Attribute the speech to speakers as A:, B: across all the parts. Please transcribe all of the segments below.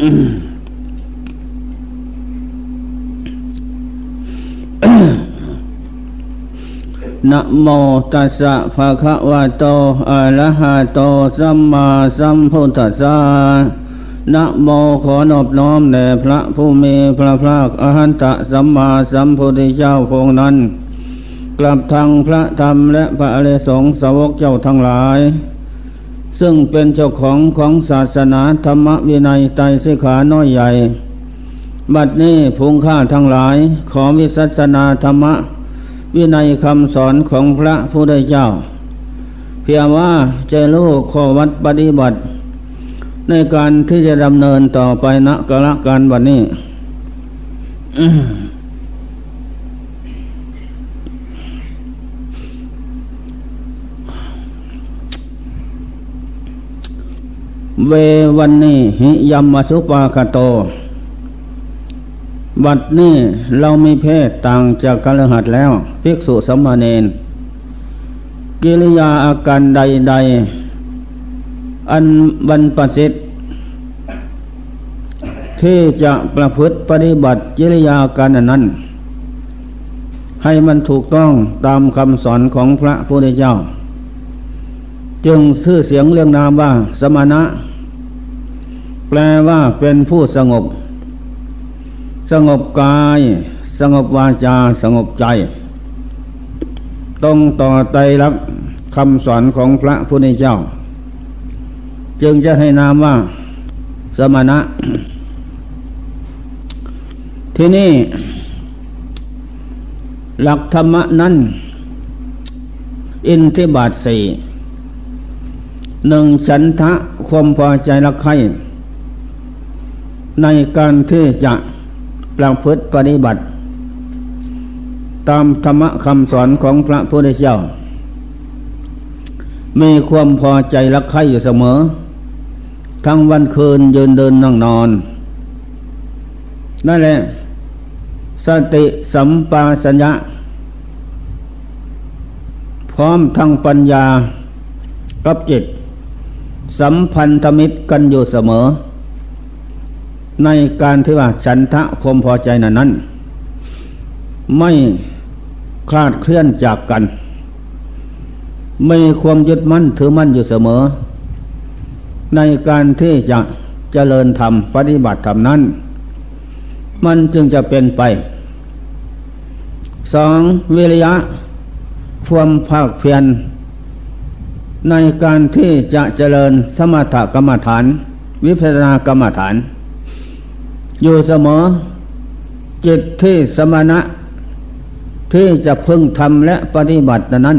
A: นะโมตัสสะภะคะวะโต อะระหะโต สัมมาสัมพุทธัสสะนะโมขอนอบน้อมแด่พระผู้มีพระภาคอหันตะสัมมาสัมพุทธเจ้าพงนั้น กลับทางพระธรรมและพระอริสงสาวกเจ้าทั้งหลาย ซึ่งเป็นเจ้าของของศาสนาธรรมวินัยไตรสิขาน้อยใหญ่ บัดนี้พุงข้าทั้งหลายขอวิสัสนาธรรมวินัยคำสอนของพระผู้ได้เจ้า เพียงว่าจะรู้ข้อวัดปฏิบัติ ในการที่จะดำเนินต่อไปนะกละการวันนี้ เววันนี้หิยมมาสุปาคโต บัดนี้เรามีเพศต่างจากกัลหัดแล้ว ภิกษุสมณเณรกิริยาอาการใด ๆ อันบรรปสิทธิ์ที่จะประพฤติปฏิบัติกิริยาการนั้น ให้มันถูกต้องตามคำสอนของพระพุทธเจ้า จึงชื่อเสียงเรียงนามว่า สมณะ แปลว่าเป็นผู้สงบ สงบกาย สงบวาจา สงบใจต้องต่อไตรับคำสอนของพระพุทธเจ้า จึงจะให้นามว่า สมณะ ที่นี่หลักธรรมะนั้น อินทิบาทสี่ หนึ่งฉันทะความพอใจรักใครในการที่จะประพฤติปฏิบัติ ตามธรรมคำสอนของพระพุทธเจ้า มีความพอใจรักใครอยู่เสมอ ทั้งวันคืนยืนเดินนั่งนอน นั่นแหละ สติสัมปาสัญญะ พร้อมทั้งปัญญากับจิต สัมพันธมิตรกันอยู่เสมอ ในการที่ว่าฉันทะคมพอใจนั้นนั้น ไม่คลาดเคลื่อนจากกัน ไม่ความยึดมั่นถือมั่นอยู่เสมอ ในการที่จะเจริญธรรมปฏิบัติธรรมนั้น มันจึงจะเป็นไปสองวิริยะ ความภาคเพียร ในการที่จะเจริญสมถกรรมฐาน วิปัสสนากรรมฐาน อยู่เสมอจิตที่สมณะที่จะพึงทำและปฏิบัตินั้น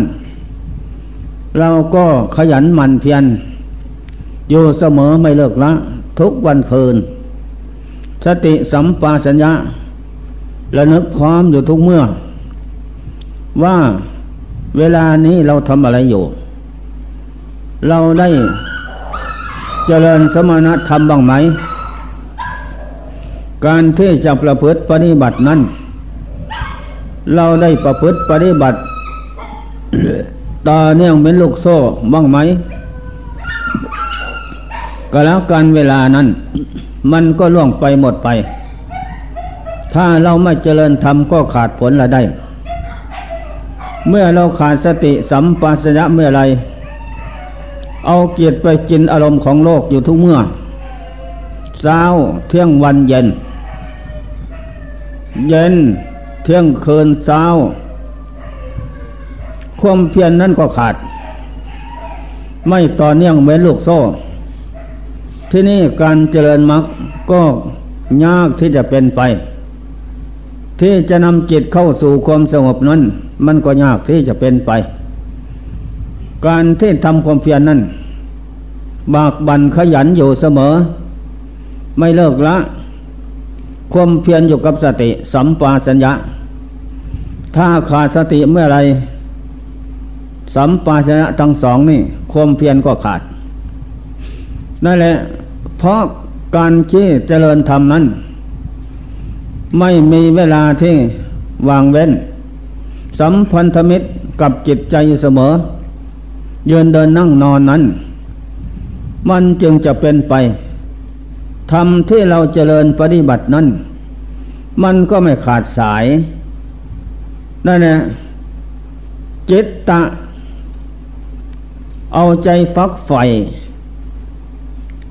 A: เราก็ขยันหมั่นเพียรอยู่เสมอไม่เลิกละ ทุกวันคืน สติสัมปาสัญญาระนึกพร้อมอยู่ทุกเมื่อ ว่าเวลานี้เราทำอะไรอยู่ เราได้เจริญสมณธรรมบ้างไหม การที่จะประพฤติปฏิบัตินั้น เราได้ประพฤติปฏิบัติต่อเนื่องเป็นลูกโซ่บ้างไหม ก็แล้วการเวลานั้น มันก็ล่วงไปหมดไป ถ้าเราไม่เจริญธรรมก็ขาดผลละได้ เมื่อเราขาดสติสัมปชัญญะเมื่อไร เอาเกียรติไปกินอารมณ์ของโลกอยู่ทุกเมื่อ เช้าเที่ยงวันเย็น เย็นเที่ยงคืนเช้า ความเพียรนนั้นก็ขาด ไม่ต่อเนื่องเหมือนลูกโซ่ ที่นี่การเจริญมรรคก็ยากที่จะเป็นไป ที่จะนำจิตเข้าสู่ความสงบนั้น มันก็ยากที่จะเป็นไป การที่ทำความเพียรนนั้น บากบันขยันอยู่เสมอ ไม่เลิกละ ความเพียรอยู่กับสติ สัมปาสัญญะ ถ้าขาดสติเมื่อไร สัมปาสัญญะทั้งสองนี่ ความเพียรก็ขาด นั่นแหละ เพราะการที่เจริญธรรมนั้น ไม่มีเวลาที่วางเว้น สัมพันธมิตรกับจิตใจเสมอ ยืนเดินนั่งนอนนั้น มันจึงจะเป็นไปธรรมที่เราเจริญปฏิบัตินั้น มันก็ไม่ขาดสายนั่นแหละจิตตะ เอาใจฟักใฝ่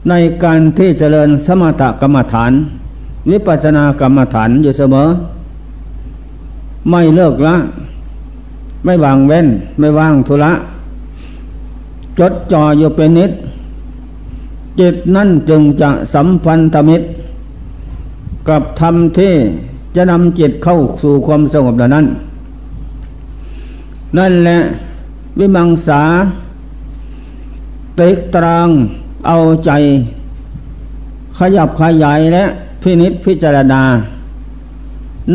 A: ในการที่เจริญสมถกรรมฐาน วิปัสสนากรรมฐานอยู่เสมอ ไม่เลิกละ ไม่วางเว้นไม่ว่างธุระ จดจ่ออยู่เป็นนิด จิตนั่นจึงจะสัมพันธมิตร กับธรรมที่จะนำจิตเข้าสู่ความสงบนั้น นั่นแหละวิมังสา ติตรางเอาใจ ขยับขยายและพินิษพิจารณา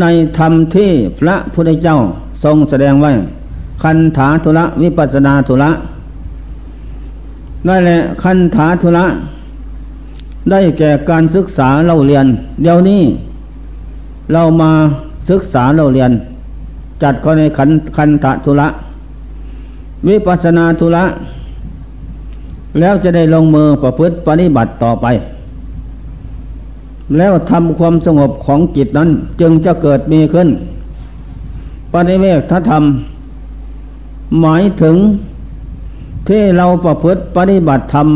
A: ในธรรมที่พระพุทธเจ้าทรงแสดงไว้ คันถาธุระวิปัสนาธุระ นั่นแหละคันถาธุระ ได้แก่การศึกษาเราเรียน เดี๋ยวนี้ เรามาศึกษาเราเรียน จัดก็ในคันคันถาธุระ วิปัสนาธุระ แล้วจะได้ลงมือประพฤติปฏิบัติต่อไป แล้วทำความสงบของจิตนั้นจึงจะเกิดมีขึ้น ปฏิเวทธรรม หมายถึง ที่เราประพฤติปฏิบัติธรรม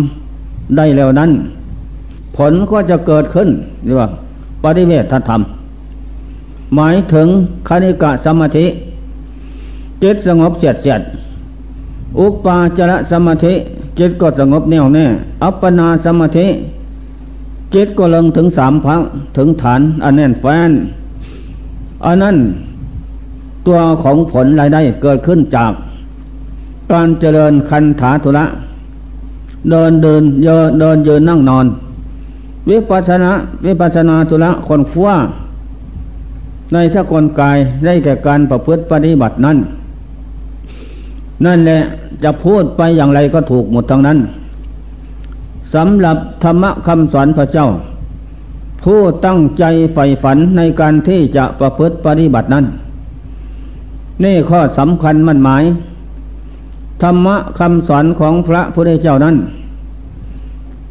A: ได้แล้วนั้น ผลก็จะเกิดขึ้นหรือว่า ปฏิเวทธรรม หมายถึงคณิกะสมาธิจิตสงบเสียดเสียดอุปาจารสมาธิจิตก็สงบแน่วแน่ อัปปนาสมาธิจิตก็ลงถึงสามพักถึงฐานอันแน่นแฟนอันนั้นตัวของผลรายได้เกิดขึ้นจาก การเจริญคันถาธุระ เดินเดินเยเดินยืนนั่งนอน วิปัสนาวิปัสนาธุระคนฟัวในสกลกายได้แก่การประพฤติปฏิบัตินั้น นั่นแหละจะพูดไปอย่างไรก็ถูกหมดทั้งนั้นสำหรับธรรมคำสอนพระเจ้า ผู้ตั้งใจใฝ่ฝันในการที่จะประพฤติปฏิบัตินั้น นี่ข้อสำคัญมั่นหมาย ธรรมะคำสอนของพระพุทธเจ้านั้น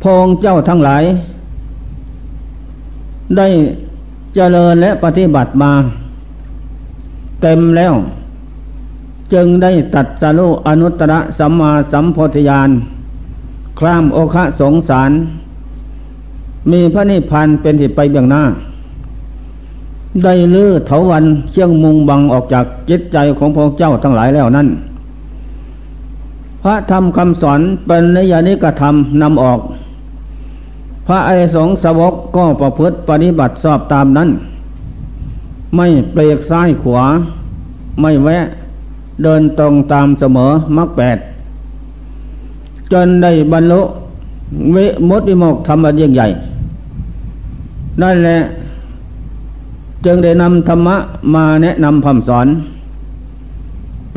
A: พองเจ้าทั้งหลาย ได้เจริญและปฏิบัติมา เต็มแล้ว จึงได้ตัดสรุอนุตตรสัมมาสัมโพธิญาณคลามโอคะสงสาร มีพระนิพพานเป็นที่ไปเบื้องหน้า ได้ลื้อเถาวันเชี่ยงมุงบังออกจากจิตใจของพระเจ้าทั้งหลายแล้วนั้น พระธรรมคำสอนเป็นนิยานิกธรรมนำออก พระไอสงสวกก็ประพฤติปฏิบัติสอบตามนั้น ไม่เปลียกซ้ายขวา ไม่แวะ เดินตรงตามเสมอมรรคแปด จนได้บรรลุวิมุตติโมกธรรมะยิ่งใหญ่ นั่นแหละ จึงได้นำธรรมะมาแนะนำคำสอน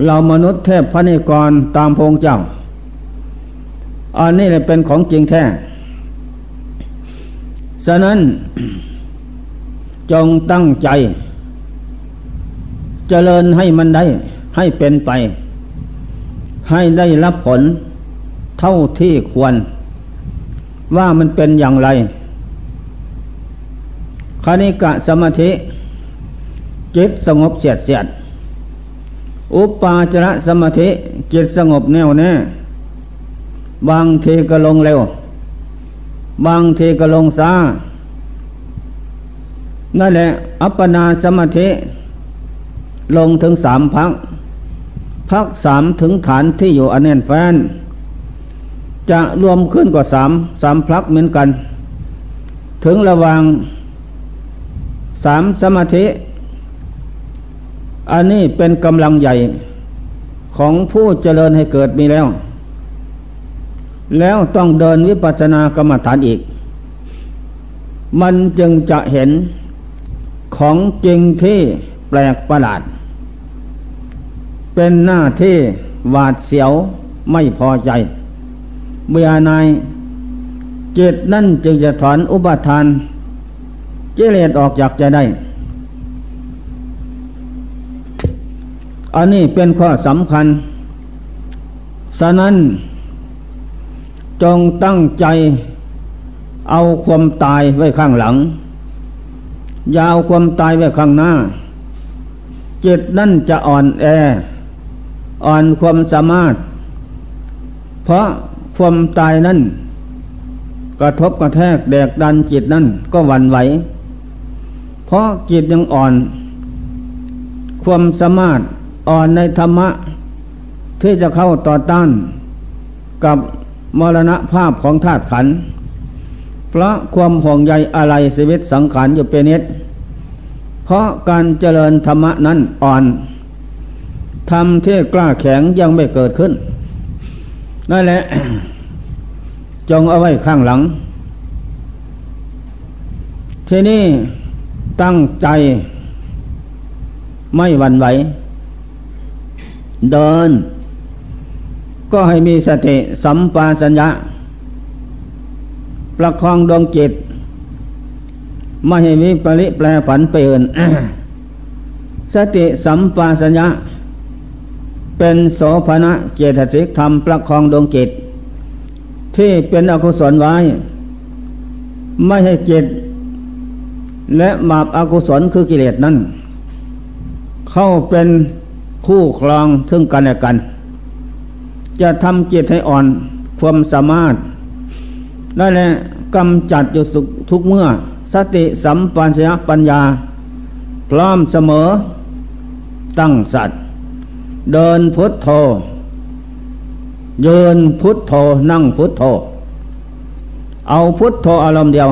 A: เรามนุษย์เทพพระนิกรตามพงเจ้า อันนี้เลยเป็นของจริงแท้ ฉะนั้นจงตั้งใจ เจริญให้มันได้ให้เป็นไป ให้ได้รับผลเท่าที่ควร ว่ามันเป็นอย่างไรคณิกะสมาธิ จิตสงบเสียดเสียด อุปาจระสมาธิจิตสงบแน่วแน่ บางทีก็ลงเร็ว บางทีก็ลงซานั่นแหละ อัปปนาสมาธิ ลงถึงสามพัก พักสามถึงฐานที่อยู่อันแน่นแฟน จะรวมขึ้นกว่าสามสามพักเหมือนกัน ถึงระวางสามสมาธิ อันนี้เป็นกำลังใหญ่ของผู้เจริญให้เกิดมีแล้ว แล้วต้องเดินวิปัสสนากรรมฐานอีก มันจึงจะเห็นของจริงที่แปลกประหลาด เป็นหน้าที่หวาดเสียวไม่พอใจเบื่อนายจิตนั่นจึงจะถอนอุปทานเจเลตออกจากใจได้ อันนี้เป็นข้อสำคัญ ฉะนั้นจงตั้งใจเอาความตายไว้ข้างหลัง ยาวความตายไว้ข้างหน้า จิตนั่นจะอ่อนแอ อ่อนความสามารถ เพราะความตายนั่น กระทบกระแทกแดกดันจิตนั่นก็วันไหว เพราะจิตยังอ่อน ความสามารถ อ่อนในธรรมะ ที่จะเข้าต่อต้านกับมรณะภาพของธาตุขันเพราะความห่วงใยอะไรชีวิตสังขารอยู่เป็นนิดเพราะการเจริญธรรมะนั้นอ่อนทำที่กล้าแข็งยังไม่เกิดขึ้นนั่นแหละ จงเอาไว้ข้างหลัง ทีนี้ตั้งใจไม่หวั่นไหว เดิน ก็ให้มีสติสัมปาสัญญะ ประคองดวงจิต ไม่ให้มีปริแปรผันไปอื่น สติสัมปาสัญญะ เป็นโสภณะเจตสิกธรรมประคองดวงจิต ที่เป็นอกุศลไว้ ไม่ให้จิต และมาบอกุศลคือกิเลสนั้น เข้าเป็น คู่ครองซึ่งกันและกัน จะทำจิตให้อ่อนความสามารถนั่นและกำจัดอยู่ทุกเมื่อ สติสัมปัญญะปัญญา พร้อมเสมอ ตั้งสัตว์ เดินพุทโธยืนพุทโธนั่งพุทโธ เอาพุทโธอารมณ์เดียว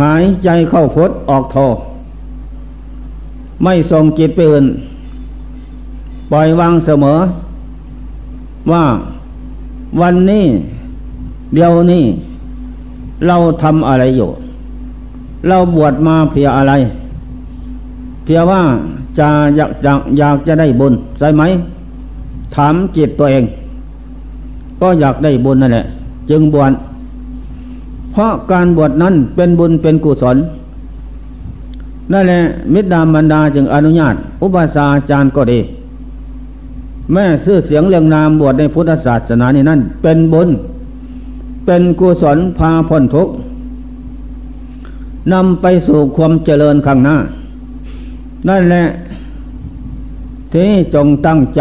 A: หายใจเข้าพุทออกโธไม่ส่งจิตไปอื่น ปล่อยวางเสมอ ว่าวันนี้ เดี๋ยวนี้ เราทำอะไรอยู่ เราบวชมาเพียอะไร เพียว่าจะอยากจะอยากจะได้บุญใช่ไหม ถามจิตตัวเอง ก็อยากได้บุญนั่นแหละ จึงบวชเพราะการบวชนั้นเป็นบุญเป็นกุศลนั่นแหละมิตรดามันดาจึงอนุญาต อุปสาจารย์ก็ดี แม่ซื้อเสียงเรียงนามบวชในพุทธศาสนานี่นั่น เป็นบุญ เป็นกุศลพาพ้นทุกข์นำไปสู่ความเจริญข้างหน้า นั่นแหละที่จงตั้งใจ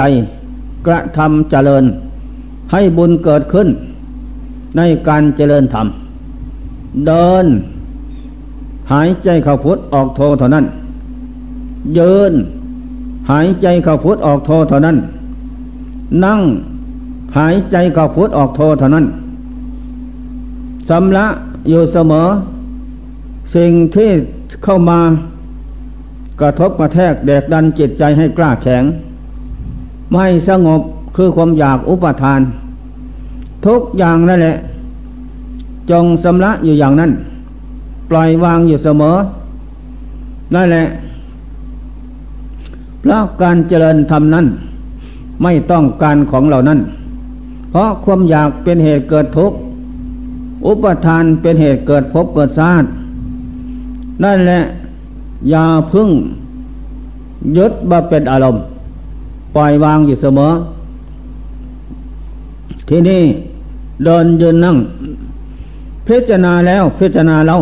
A: กระทำเจริญให้บุญเกิดขึ้น ในการเจริญธรรม เดิน หายใจเข้าพุทธออกโทเท่านั้นยืนหายใจเข้าพุทธออกโทเท่านั้น นั่งหายใจเข้าพุทออกโทเท่านั้นสำละอยู่เสมอ สิ่งที่เข้ามากระทบกระแทกแดกดันจิตใจให้กล้าแข็ง ไม่สงบคือความอยากอุปทาน ทุกอย่างนั่นแหละ จงสำละอยู่อย่างนั้น ปล่อยวางอยู่เสมอ นั่นแหละเพราะการเจริญธรรมนั้น ไม่ต้องการของเหล่านั้น เพราะความอยากเป็นเหตุเกิดทุกข์อุปทานเป็นเหตุเกิดภพเกิดชาตินั่นแหละอย่าพึ่งยึดมาเป็นอารมณ์ ปล่อยวางอยู่เสมอ ที่นี่เดินยืนนั่ง พิจารณาแล้วพิจารณาเล่า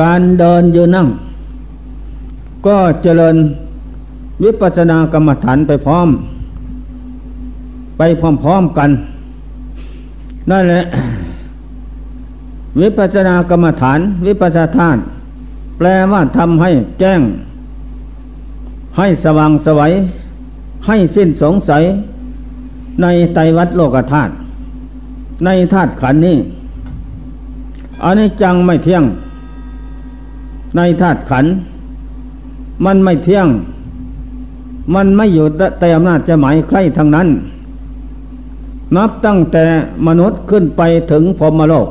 A: การเดินยืนนั่ง ก็เจริญ วิปัสสนากรรมฐานไปพร้อม ไปพร้อมๆกัน นั่นแหละ วิปัสสนากรรมฐาน วิปัสสธาตุแปลว่าทำให้แจ้ง ให้สว่างสวัย ให้สิ้นสงสัย ในไตวัฏโลกธาตุในธาตุขันนี้อันนี้จังไม่เที่ยง ในธาตุขัน มันไม่เที่ยง มันไม่อยู่แต่อำนาจจะหมายใครทั้งนั้น นับตั้งแต่มนุษย์ขึ้นไปถึงพรมโลก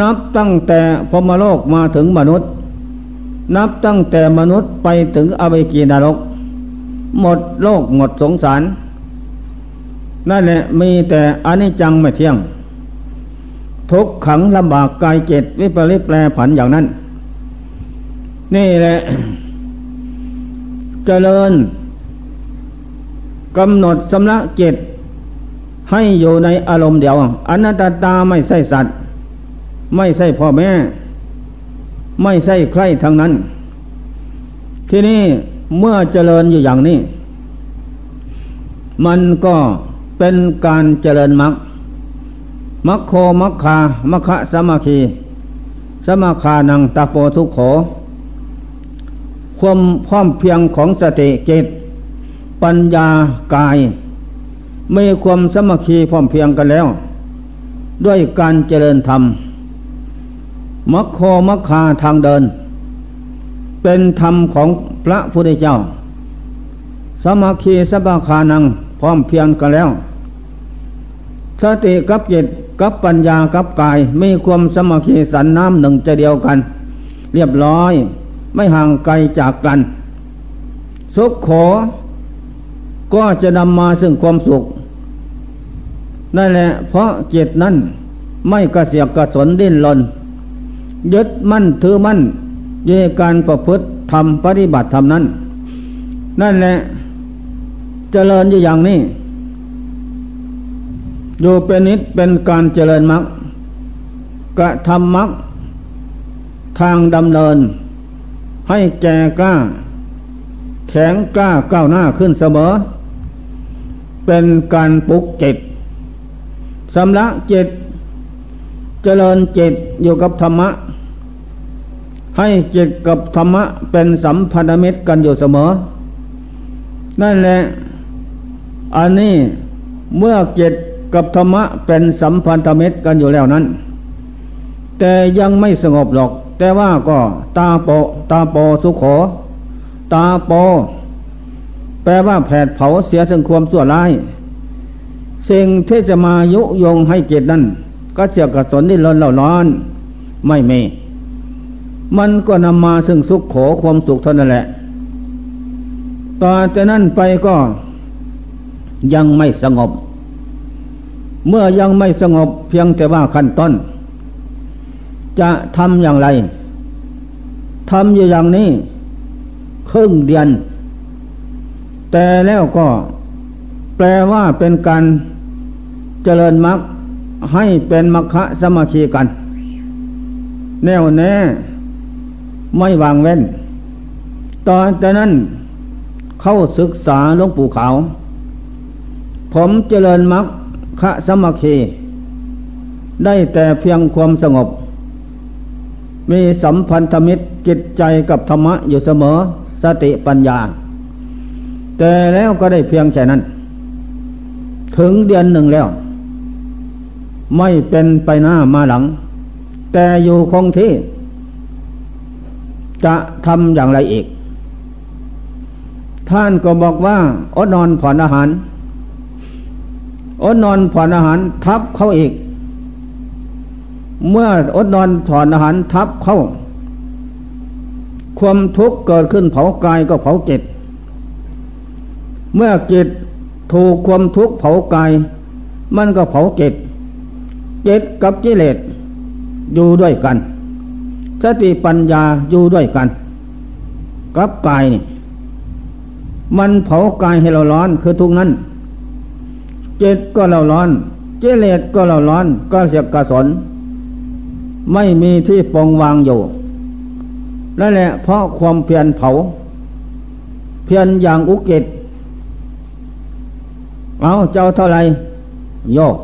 A: นับตั้งแต่พรมโลกมาถึงมนุษย์ นับตั้งแต่มนุษย์ไปถึงอเวกีนรก หมดโลกหมดสงสาร นั่นแหละมีแต่อนิจจังไม่เที่ยง ทุกขังลำบากกายเจตวิปริแปรผันอย่างนั้น นี่แหละ เจริญกำหนดสำลักจิตให้อยู่ในอารมณ์เดียวอนัตตาไม่ใช่สัตว์ ไม่ใช่พ่อแม่ ไม่ใช่ใครทั้งนั้น ที่นี่เมื่อเจริญอยู่อย่างนี้ มันก็เป็นการเจริญมรรคมัคโคมัคคามัคคะสมาคี สมาคานังตาโปทุกโข ความพร้อมเพียงของสติจิตปัญญากาย ไมีความสมัคีพร้อมเพียงกันแล้ว ด้วยการเจริญธรรมมัคโคมัคคาทางเดิน เป็นธรรมของพระพุทธเจ้า สมัคีสบาคานังพร้อมเพียงกันแล้ว สติกับจิตกับปัญญากับกายไมีความสมัคีสันน้ำหนึ่งใจเดียวกัน เรียบร้อย ไม่ห่างไกลจากกัน สุขโขก็จะนำมาซึ่งความสุขนั่นแหละ เพราะจิตนั้นไม่กระเสียกกระสนดิ้นรนยึดมั่นถือมั่นเยการประพฤติทำปฏิบัติทำนั้น นั่นแหละเจริญอยู่อย่างนี้ อยู่เป็นนิดเป็นการเจริญมรรคกระทำมรรคทางดำเนิน ให้แก่กล้า แข็งกล้าก้าวหน้าขึ้นเสมอ เป็นการปลุกจิตสำละจิต เจริญจิตอยู่กับธรรมะ ให้จิตกับธรรมะเป็นสัมพันธมิตรกันอยู่เสมอ นั่นแหละ อันนี้เมื่อจิตกับธรรมะเป็นสัมพันธมิตรกันอยู่แล้วนั้น แต่ยังไม่สงบหรอก แต่ว่าก็ตาโป ตาโปสุขโข ตาโป แปลว่าแผดเผาเสียถึงความสั่วร้าย สิ่งที่จะมายุยงให้จิตนั้น ก็เสียกระสนที่ร้อนเล่าร้อน ไม่มี มันก็นำมาซึ่งสุขโขความสุขเท่านั้นแหละ ต่อจากนั้นไปก็ยังไม่สงบ เมื่อยังไม่สงบเพียงแต่ว่าขั้นต้น จะทำอย่างไรทำอยู่อย่างนี้ ครึ่งเดือน แต่แล้วก็แปลว่าเป็นการเจริญมรรคให้เป็นมรรคสมาคีกัน แน่วแน่ ไม่วางเว้น ตอนจากนั้นเข้าศึกษาหลวงปู่ขาว ผมเจริญมรรคสมาคีได้แต่เพียงความสงบ มีสัมพันธมิตรจิตใจกับธรรมะอยู่เสมอสติปัญญา แต่แล้วก็ได้เพียงแค่นั้น ถึงเดือนหนึ่งแล้ว ไม่เป็นไปหน้ามาหลัง แต่อยู่คงที่ จะทำอย่างไรอีก ท่านก็บอกว่าอดนอนผ่อนอาหารอดนอนผ่อนอาหารทับเขาอีก เมื่ออดนอนผ่อนอาหารทับเข้า ความทุกข์เกิดขึ้นเผากายก็เผาจิต เมื่อจิตถูกความทุกข์เผากาย มันก็เผาจิตจิตกับกิเลสอยู่ด้วยกัน สติปัญญาอยู่ด้วยกัน กับกายนี่มันเผากายให้เราร้อนคือทุกนั้นจิตก็เราร้อนกิเลสก็เราร้อนก็เสียกระสน ไม่มีที่ปองวางอยู่นั่นแหละเพราะความเพียรเผา เพียรอย่างอุกิจเอาเจ้าเท่าไรโยก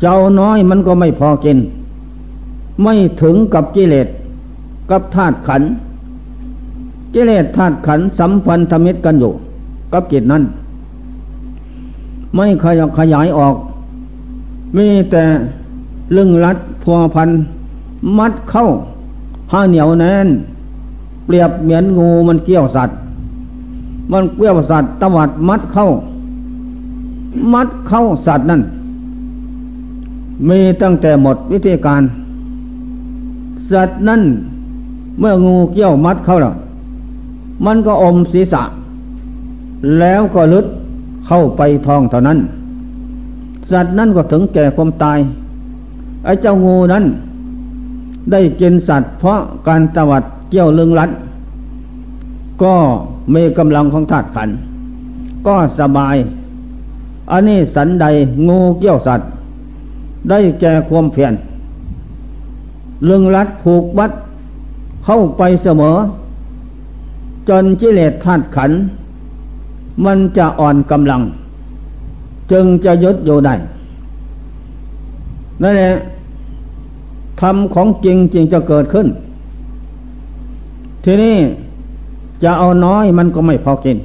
A: เจ้าน้อยมันก็ไม่พอกิน ไม่ถึงกับกิเลสกับธาตุขัน กิเลสธาตุขันสัมพันธมิตรกันอยู่ กับจิตนั้น ไม่ขยขยายออก มีแต่ ลึงรัดพัวพัน มัดเข้าห้าเหนียวแน่น เปรียบเหมือนงูมันเกี่ยวสัตว์ มันเกี่ยวสัตว์ตวัดมัดเข้า มัดเข้าสัตว์นั่น มีตั้งแต่หมดวิธีการ สัตว์นั้นเมื่องูเกี้ยวมัดเข้าแล้ว มันก็อมศีรษะ แล้วก็ลึดเข้าไปท้องเท่านั้น สัตว์นั้นก็ถึงแก่ความตาย ไอ้เจ้างูนั้น ได้กินสัตว์ เพราะการตวัดเกี้ยวลึงรัด ก็มีกำลังของธาตุขัน ก็สบาย อันนี้สันใดงูเกี้ยวสัตว์ ได้แก่ความเพียรลึงรัดผูกวัดเข้าไปเสมอ จนกิเลสธาตุขัน มันจะอ่อนกำลัง จึงจะยึดอยู่ได้ นั่นแหละทำของจริงจริงจะเกิดขึ้น ทีนี้จะเอาน้อยมันก็ไม่พอกิน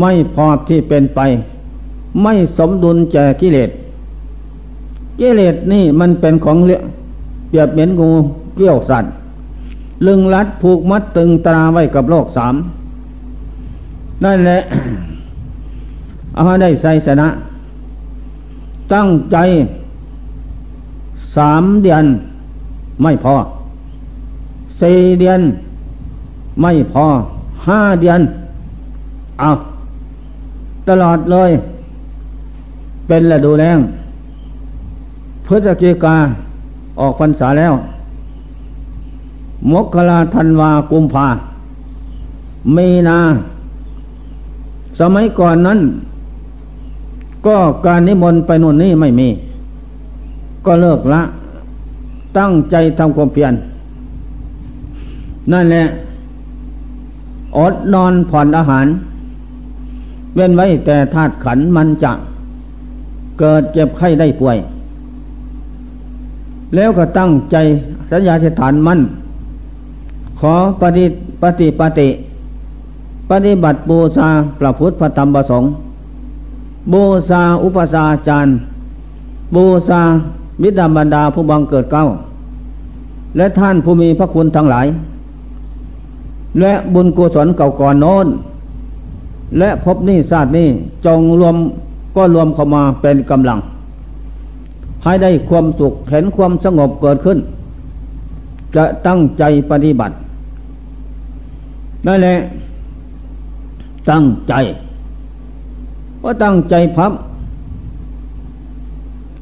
A: ไม่พอที่เป็นไป ไม่สมดุลแก่กิเลสกิเลสนี่มันเป็นของเลี้ยเปรียบเหมือนงูเกี้ยวสัตว์ ลึงรัดผูกมัดตึงตราไว้กับโลกสามนั่นแหละเอาได้ใส่ชนะ ตั้งใจ สามเดือนไม่พอสี่เดือนไม่พอห้าเดือนเอาตลอดเลย เป็นละดูแรงพฤศจิกาออกพรรษาแล้ว มกราธันวากุมภามีนา สมัยก่อนนั้น ก็การนิมนต์ไปน่นนี่ไม่มี ก็เลิกละ ตั้งใจทำความเพียรนั่นแหละ อดนอนผ่อนอาหาร เว้นไว้แต่ธาตุขันมันจะ เกิดเจ็บไข้ได้ป่วย แล้วก็ตั้งใจสัญญาธิฐานมั่น ขอปฏิปฏิปฏิ ปฏิบัติบูชาพระพุทธพระธรรมพระสงฆ์บูชาอุปสาจารย์บูชา มิดาบรรดาผู้บังเกิดเก้า และท่านผู้มีพระคุณทั้งหลาย และบุญกุศลเก่าก่อนโน้น และพบนี้ศาสตร์นี้จงรวมก็รวมเข้ามาเป็นกำลัง ให้ได้ความสุขเห็นความสงบเกิดขึ้น จะตั้งใจปฏิบัตินั่นแหละตั้งใจว่าตั้งใจพับ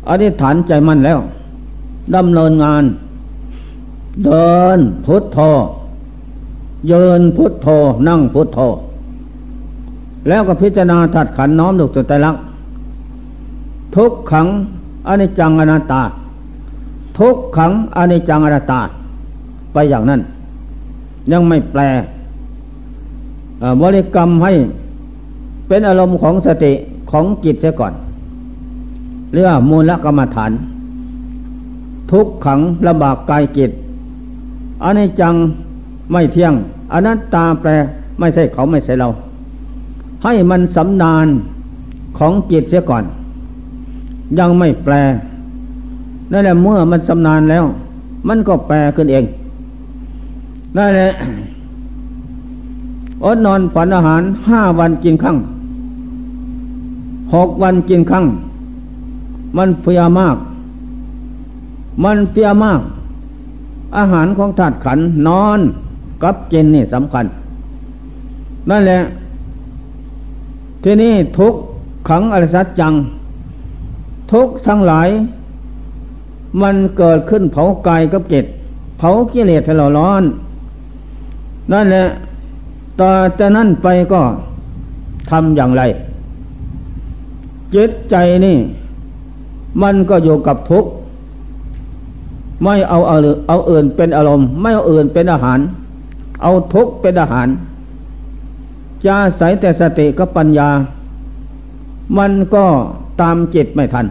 A: อธิษฐานใจมั่นแล้วดำเนินงาน เดินพุทโธเยินพุทโธนั่งพุทโธแล้วก็พิจารณาถัดขันน้อมดุจตลักทุกขังอนิจจังอนัตตา ทุกขังอนิจจังอนัตตา ไปอย่างนั้น ยังไม่แปลบริกรรมให้เป็นอารมณ์ของสติของจิตเสียก่อน เรียกมูลกรรมฐาน ทุกขังลำบากกายจิตอนิจจังไม่เที่ยงอนัตตาแปลไม่ใช่เขาไม่ใช่เรา ให้มันสำนานของจิตเสียก่อน ยังไม่แปลนั่นแหละเมื่อมันสำนานแล้ว มันก็แปลขึ้นเองนั่นแหละอดนอนฝันอาหารห้าวันกินครั้งหกวันกินครั้ง มันเฟียมาก มันเฟียมาก อาหารของถาดขันนอนกับกินนี่สำคัญ นั่นแหละ ที่นี้ทุกขังอริสัจจัง ทุกทั้งหลาย มันเกิดขึ้นเผากายกับจิตเผากิเลสให้เราร้อน นั่นแหละต่อจากนั้นไปก็ทำอย่างไรจิตใจนี่ มันก็อยู่กับทุกข์ไม่เอาเอาเอาอื่นเป็นอารมณ์ ไม่เอาอื่นเป็นอาหาร เอาทุกข์เป็นอาหารจะใส่แต่สติกับปัญญา มันก็ตามจิตไม่ทัน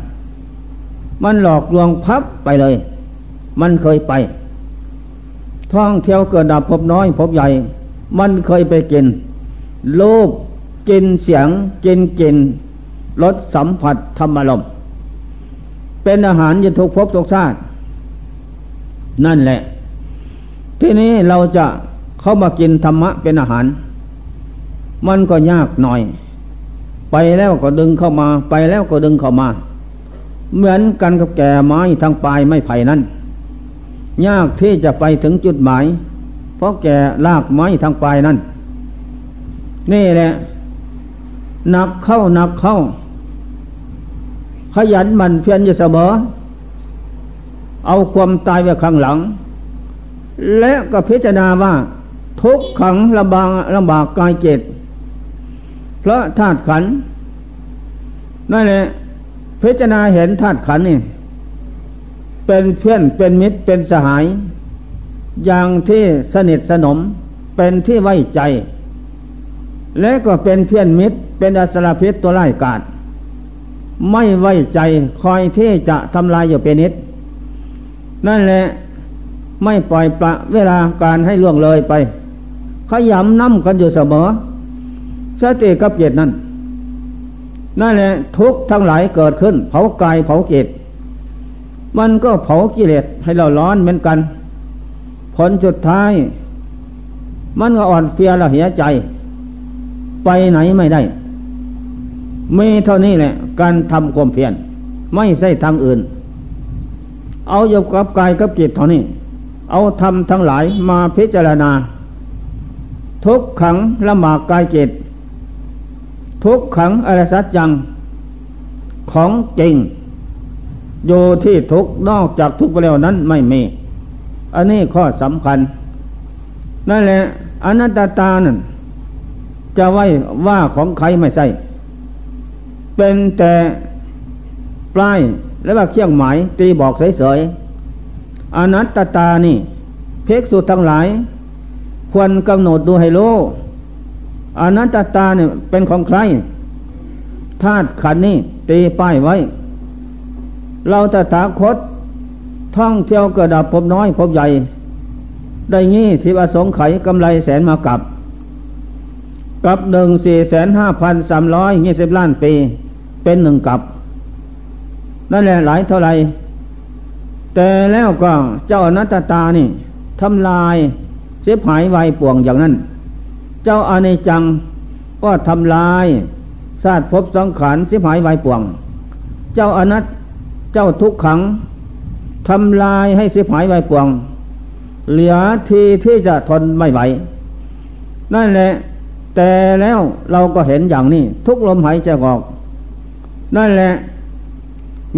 A: มันหลอกลวงพับไปเลย มันเคยไป ท่องเที่ยวเกิดดับพบน้อยพบใหญ่ มันเคยไปกินรูปกินเสียงกินกินรสสัมผัสธรรมลม เป็นอาหารจะถูกพบทุกชาติ นั่นแหละ ที่นี้เราจะเข้ามากินธรรมะเป็นอาหาร มันก็ยากหน่อย ไปแล้วก็ดึงเข้ามา ไปแล้วก็ดึงเข้ามา เหมือนกันกับแก่ไม้ทางปลายไม่ไผ่นั้นยากที่จะไปถึงจุดหมาย เพราะแก่ลากไม้ทางปลายนั้นนี่แหละหนักเข้าหนักเข้า ขยันมันเพียรอยู่เสมอ เอาความตายไว้ข้างหลัง และก็พิจารณาว่า ทุกขังลำบากลำบากกายเจตเพราะธาตุขันนั่นแหละพิจารณาเห็นธาตุขันนี่เป็นเพื่อนเป็นมิตรเป็นสหาย อย่างที่สนิทสนมเป็นที่ไว้ใจ และก็เป็นเพื่อนมิตรเป็นอัสรพิษตัวไล่กาด ไม่ไว้ใจคอยที่จะทำลายอยู่เป็นนิด นั่นแหละไม่ปล่อยประเวลาการให้ล่วงเลยไป ขยำน้ำกันอยู่เสมอสติกับเจตนั้นนั่นแหละทุกทั้งหลายเกิดขึ้น เผากายเผาเจตมันก็เผากิเลสให้เราร้อนเหมือนกัน ผลสุดท้าย มันก็อ่อนเฟียละเหียใจ ไปไหนไม่ได้ มีเท่านี้แหละ การทำความเพียรไม่ใช่ทางอื่น เอาอยู่กับกายกับจิตเท่านี้ เอาทำทั้งหลายมาพิจารณา ทุกขังละหมากกายจิต ทุกขังอรสัจจัง ของจริงโยที่ทุกนอกจากทุกไปแล้วนั้นไม่มี อันนี้ข้อสำคัญ นั่นแหละอนัตตาตานั่นจะไว้ว่าของใครไม่ใช่ เป็นแต่ปลายและว่าเครื่องหมายตีบอกเฉยๆอนัตตาตานี่เพกสุดทั้งหลาย ควรกำหนดดูให้รู้อนัตตาตาเนี่ยเป็นของใครธาตุขันนี่ตีป้ายไว้ เราตถาคต ท่องเที่ยวเกิดดับพบน้อยพบใหญ่ ได้งี้สิบอสงไขยกำไรแสนมากับ กับหนึ่งสี่แสนห้าพันสามร้อยยี่สิบล้านปี เป็นหนึ่งกับนั่นแหละหลายเท่าไรแต่แล้วก็เจ้าอนัตตานี่ทำลายเสียหายไวป่วงอย่างนั้น เจ้าอานิจังก็ทำลายศาสตร์พบสังขารเสียหายไวป่วง เจ้าอนัตเจ้าทุกขังทำลายให้เสียหายไวป่วง เหลือทีที่จะทนไม่ไหว นั่นแหละ แต่แล้วเราก็เห็นอย่างนี้ ทุกลมหายใจออก นั่นแหละ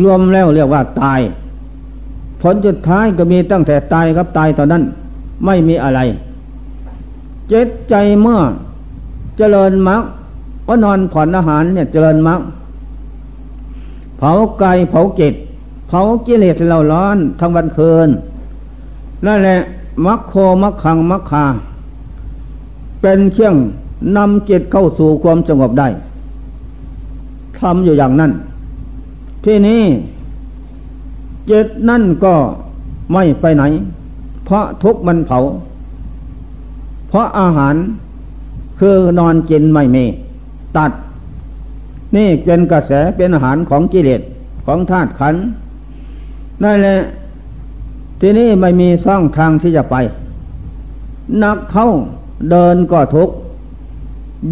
A: รวมแล้วเรียกว่าตาย ผลสุดท้ายก็มีตั้งแต่ตายกับตายตอนนั้น ไม่มีอะไร เจ็ดใจเมื่อเจริญมรรคว่านอนผ่อนอาหารเนี่ยเจริญมรรคเผากายเผาจิตเผากิเลสเราร้อนทั้งวันคืน นั่นแหละมัคโคมัคคังมัคคา เป็นเครื่องนำจิตเข้าสู่ความสงบได้ ทำอยู่อย่างนั้น ที่นี้จิตนั่นก็ไม่ไปไหน เพราะทุกมันเผา เพราะอาหารคือนอนกินไม่มีตัด นี่เป็นกระแสเป็นอาหารของกิเลสของธาตุขันนั่นแหละที่นี่ไม่มีช่องทางที่จะไป นักเข้าเดินก็ทุก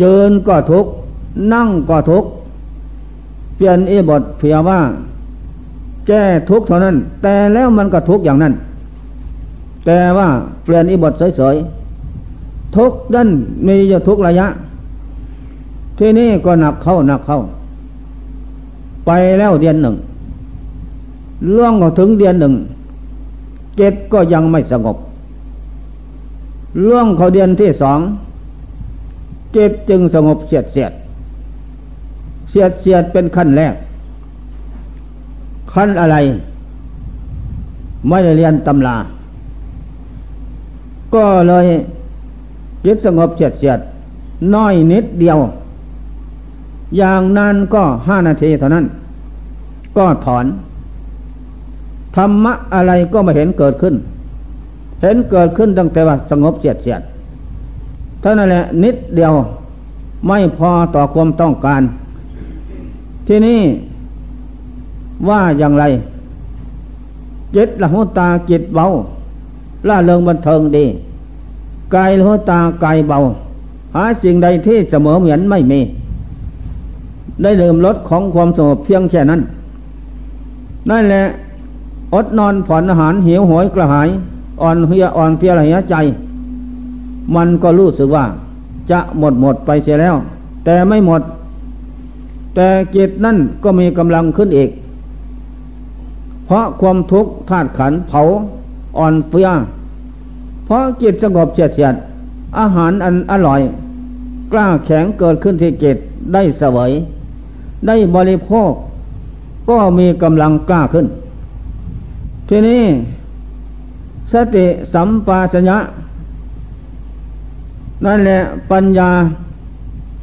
A: ยืนก็ทุกนั่งก็ทุก เปลี่ยนอีบทเพียว่า แก้ทุกเท่านั้น แต่แล้วมันก็ทุกอย่างนั้น แต่ว่าเปลี่ยนอีบทเฉยๆทุกดันมีอยู่ทุกระยะ ที่นี่ก็หนักเข้าหนักเข้า ไปแล้วเดือนหนึ่งล่วงถึงเดือนหนึ่งเจ็ดก็ยังไม่สงบล่วงเขาเดือนที่สองเจ็ดจึงสงบเสียดเสียด เสียดเสียดเป็นขั้นแรก ขั้นอะไร ไม่ได้เรียนตำลาก็เลยจิตสงบเฉียดเฉียดน้อยนิดเดียว อย่างนั้นก็ห้านาทีเท่านั้น ก็ถอน ธรรมะอะไรก็ไม่เห็นเกิดขึ้น เห็นเกิดขึ้นตั้งแต่ว่าสงบเฉียดเฉียดเท่านั้นแหละนิดเดียวไม่พอต่อความต้องการ ที่นี่ว่าอย่างไร จิตละหัวตาจิตเบาล่าเริงบันเทิงดีกายละหัวตากายเบา หาสิ่งใดที่เสมอเหมือนไม่มี ได้เดิมลดของความสงบเพียงแค่นั้นนั่นแหละอดนอนผ่อนอาหารหิวหอยกระหาย อ่อนเฮียอ่อนเพียอะไรใจ มันก็รู้สึกว่า จะหมดหมดไปเสียแล้ว แต่ไม่หมด แต่จิตนั่นก็มีกำลังขึ้นอีก เพราะความทุกข์ธาตุขันเผาอ่อนเปรี้ยเพราะจิตสงบเฉียดเฉียดอาหารอันอร่อย กล้าแข็งเกิดขึ้นที่จิตได้เสวย ได้บริโภค ก็มีกำลังกล้าขึ้น ทีนี้ สติสัมปาชัญญะ นั่นแหละปัญญา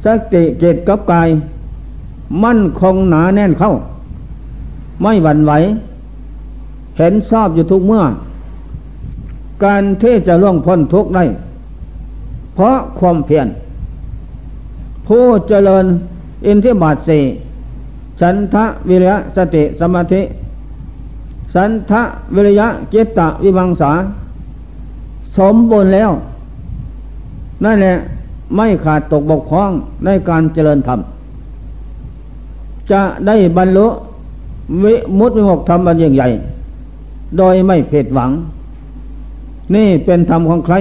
A: สติเกตกับกาย มั่นคงหนาแน่นเข้า ไม่หวั่นไหว เห็นชอบอยู่ทุกเมื่อ การที่จะล่วงพ้นทุกได้ เพราะความเพียรผู้เจริญอินทิบาทสี่ฉันทะวิริยะสติสมาธิ สันทะวิริยะเจตตะวิมังสา สมบูรณ์แล้ว นั่นแหละไม่ขาดตกบกพร่องในการเจริญธรรม จะได้บรรลุวิมุตติวิมุตธรรมอันยิ่งใหญ่ โดยไม่ผิดหวัง นี่เป็นธรรมของใคร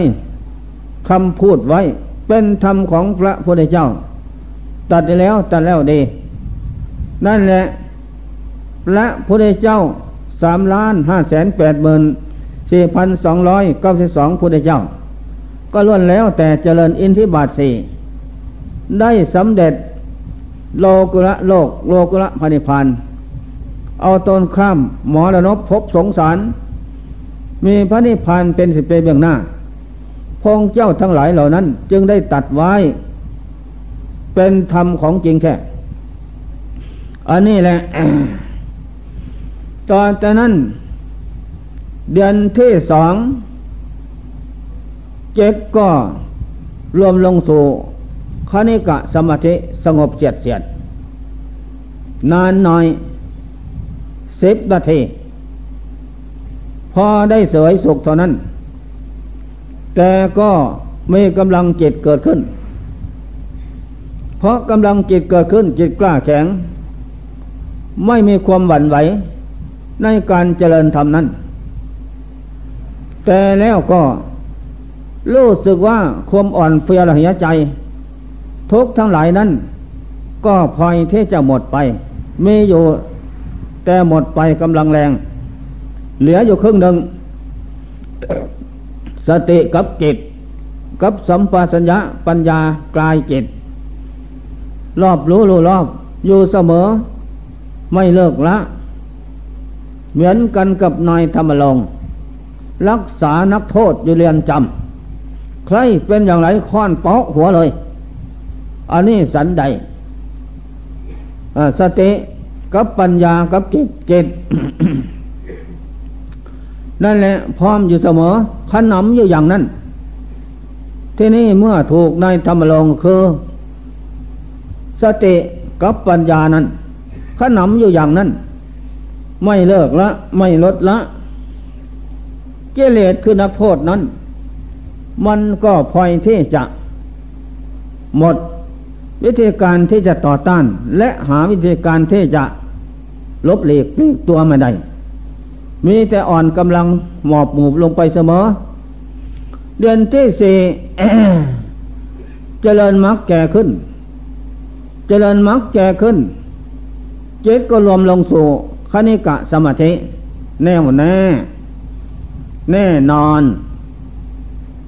A: คำพูดไว้ เป็นธรรมของพระพุทธเจ้า ตัดแล้วตัดแล้วดี นั่นแหละ พระพุทธเจ้าสามล้านห้าแสนแปดหมื่นสี่พันสองร้อยเก้าสิบสองพุทธเจ้า ก็ล้วนแล้วแต่เจริญอินทิบาทสี่ได้สำเร็จ โลกุระโลก โลกุระพานิพานเอาตนข้ามหมอระนบพบสงสาร มีพระนิพพานเป็นสิบเปเบื้องหน้า พงเจ้าทั้งหลายเหล่านั้น จึงได้ตัดไว้ เป็นธรรมของจริงแค่ อันนี้แหละ ตอนแต่นั้น เดือนที่สอง เจ็ดก็รวมลงสู่ คณิกะสมาธิสงบเฉียดเฉียดนานหน่อยสิบนาทีพอได้เสวยสุขเท่านั้น แต่ก็ไมีกำลังจิตเกิดขึ้น เพราะกำลังจิตเกิดขึ้นจิตกล้าแข็ง ไม่มีความหวั่นไหว ในการเจริญธรรมนั้น แต่แล้วก็รู้สึกว่าความอ่อนเฟียระหยใจ ทุกทั้งหลายนั้น ก็พลอยที่จะหมดไป มีอยู่แต่หมดไปกำลังแรง เหลืออยู่ครึ่งหนึ่ง สติกับจิต กับสัมปชัญญะปัญญากลายจิต รอบรู้รู้รอบ อยู่เสมอ ไม่เลิกละ เหมือนกันกับนายธรรมลงรักษานักโทษอยู่เรียนจำใครเป็นอย่างไรค้อนเปาะหัวเลย อันนี้สันใดสติกับปัญญากับจิตจิตนั่นแหละพร้อมอยู่เสมอขนำอยู่อย่างนั้น ที่นี่เมื่อถูกในธรรมลงคือ สติกับปัญญานั้นขนำอยู่อย่างนั้น ไม่เลิกละ ไม่ลดละเกเลสคือนักโทษนั้น มันก็พลอยที่จะหมด วิธีการที่จะต่อต้าน และหาวิธีการที่จะลบหลีกปลีกตัวมาได้ มีแต่อ่อนกำลังหมอบหมูบลงไปเสมอ เดือนที่สี่เจริญมรรคแก่ขึ้น เจริญมรรคแก่ขึ้นจิตก็รวมลงสู่คณิกะสมาธิ แน่วแน่ แน่นอน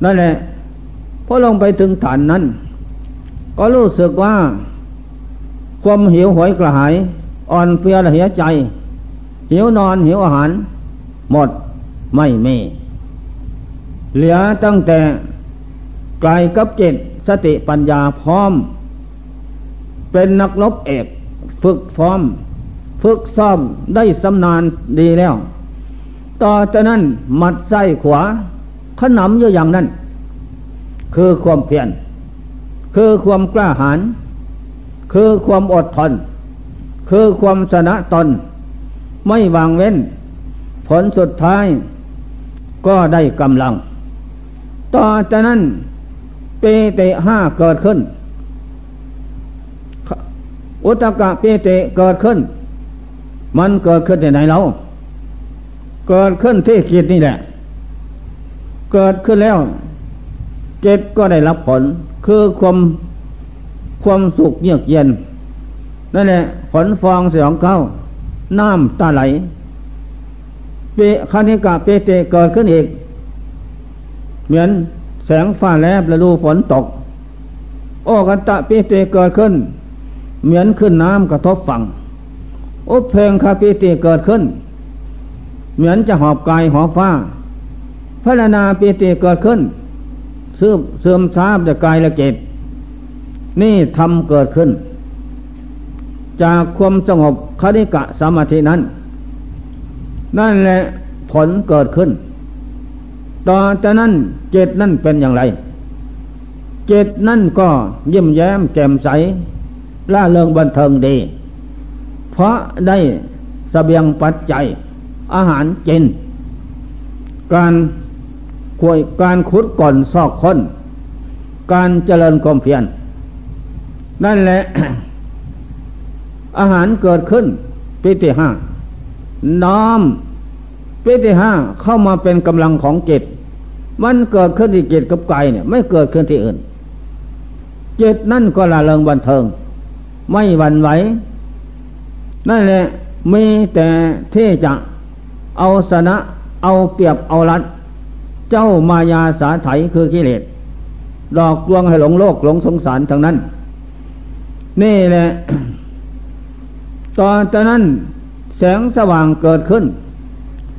A: นั่นแหละพอลงไปถึงฐานนั้น ก็รู้สึกว่า ความหิวหวยกระหาย อ่อนเพลียเหียใจ หิวนอนหิวอาหาร หมดไม่มี เหลือตั้งแต่กลายกับจิตสติปัญญาพร้อม เป็นนักลบเอก ฝึกพร้อม ฝึกซ้อมได้สำนานดีแล้ว ต่อจากนั้นมัดไส้ขวาขนำอยู่อย่างนั้น คือความเพียร คือความกล้าหาญคือความอดทน คือความสนะตน ไม่วางเว้น ผลสุดท้ายก็ได้กำลัง ต่อจากนั้นเปเตห้าเกิดขึ้น อุตกะเปเตเกิดขึ้น มันเกิดขึ้นที่ไหนเรา เกิดขึ้นที่จิตนี่แหละ เกิดขึ้นแล้ว จิตก็ได้รับผล คือความความสุขเยือกเย็นนั่นแหละผลฟองเสียงเข้า น้ำตาไหลเปคานิกาเปเตเกิดขึ้นอีก เหมือนแสงฟ้าแลบและรูฝนตก โอกันตะเปเตเกิดขึ้น เหมือนขึ้นน้ำกระทบฝั่งอุเพลงคาเปิติเกิดขึ้น เหมือนจะหอบกายหอบฟ้าพระนาเปิติเกิดขึ้น เสื่อมเสื่อมทราบจะกกายและเกตนี่ทำเกิดขึ้น จากความสงบคณิกะสมาธินั้น นั่นแหละผลเกิดขึ้น ต่อจากนั้นเจตนั่นเป็นอย่างไร เจตนั่นก็ยิ้มแย้มแจ่มใสล่าเริงบันเทิงดี เพราะได้สเสบียงปัจจัยอาหารกิน การ ควยการขุดก่อนซอกค้น การเจริญความเพียรนั่นแหละ อาหารเกิดขึ้นปิติห้าน้อมปิติห้าเข้ามาเป็นกำลังของจิตมันเกิดขึ้นที่จิตกับกายเนี่ย ไม่เกิดขึ้นที่อื่นจิตนั่นก็ละเริงบันเทิง ไม่หวั่นไหวนั่นแหละมีแต่ที่จะเอาสนะ เอาเปรียบเอารัด เจ้ามายาสาไถคือกิเลสหลอกลวงให้หลงโลกหลงสงสารทั้งนั้น นี่แหละ ตอนจากนั้นแสงสว่างเกิดขึ้น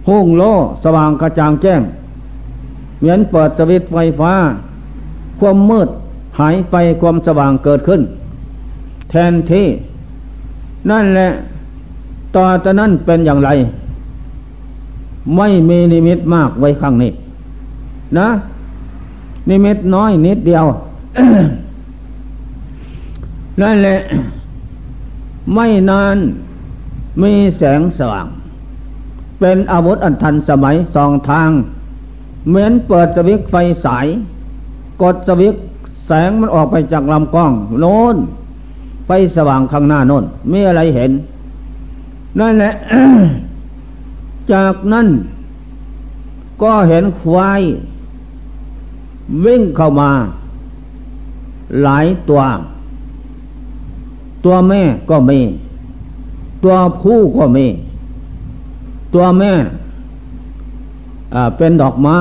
A: หุ่งโลสว่างกระจ่างแจ้ง เหมือนเปิดสวิตไฟฟ้า ความมืดหายไปความสว่างเกิดขึ้น แทนที่นั่นแหละต่อจากนั้นเป็นอย่างไร ไม่มีนิมิตมากไว้ข้างนี้ นะนิมิตน้อยนิดเดียวนั่นแหละ ไม่นานมีแสงสว่าง เป็นอาวุธอันทันสมัยสองทาง เหมือนเปิดสวิตไฟสาย กดสวิตแสงมันออกไปจากลำกล้อง โน้นไฟสว่างข้างหน้าโน้นมีอะไรเห็น นั่นแหละ จากนั้น ก็เห็นควาย วิ่งเข้ามา หลายตัว ตัวแม่ก็มี ตัวผู้ก็มี ตัวแม่เป็นดอกไม้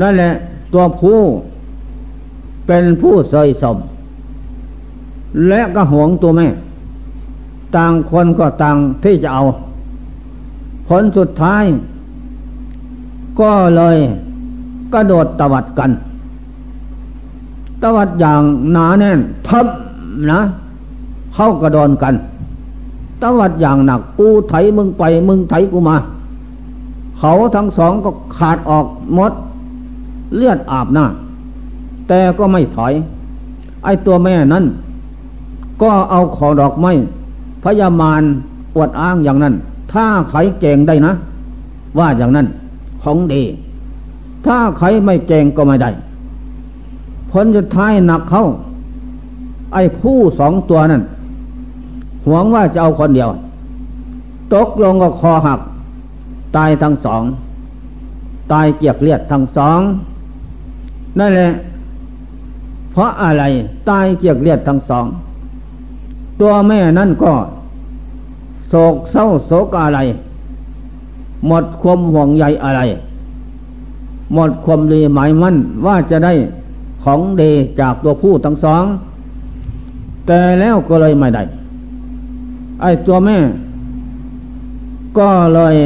A: นั่นแหละ ตัวผู้เป็นผู้เสยสม และก็หวงตัวแม่ ต่างคนก็ต่างที่จะเอา ผลสุดท้าย ก็เลย กระโดดตวัดกัน ตวัดอย่างหนาแน่นทับนะ เข้ากระโดนกัน ตวัดอย่างหนักกูไถมึงไปมึงไถกูมา เขาทั้งสองก็ขาดออกหมด เลือดอาบหน้า แต่ก็ไม่ถอย ไอตัวแม่นั้น ก็เอาขอดอกไม้พยามารอวดอ้างอย่างนั้น ถ้าไขเก่งได้นะ ว่าอย่างนั้นของดี ถ้าใครไม่เก่งก็ไม่ได้ ผลสุดท้ายหนักเขาไอ้ผู้สองตัวนั้นหวงว่าจะเอาคนเดียว ตกลงก็คอหัก ตายทั้งสอง ตายเกียกเลียดทั้งสอง นั่นแหละ เพราะอะไรตายเกียกเลียดทั้งสอง ตัวแม่นั่นก็ โศกเศร้าโศกอะไร หมดความห่วงใยอะไร หมดความดีหมายมั่นว่าจะได้ของดีจากตัวผู้ทั้งสอง แต่แล้วก็เลยไม่ได้ ไอ้ตัวแม่ ก็เลย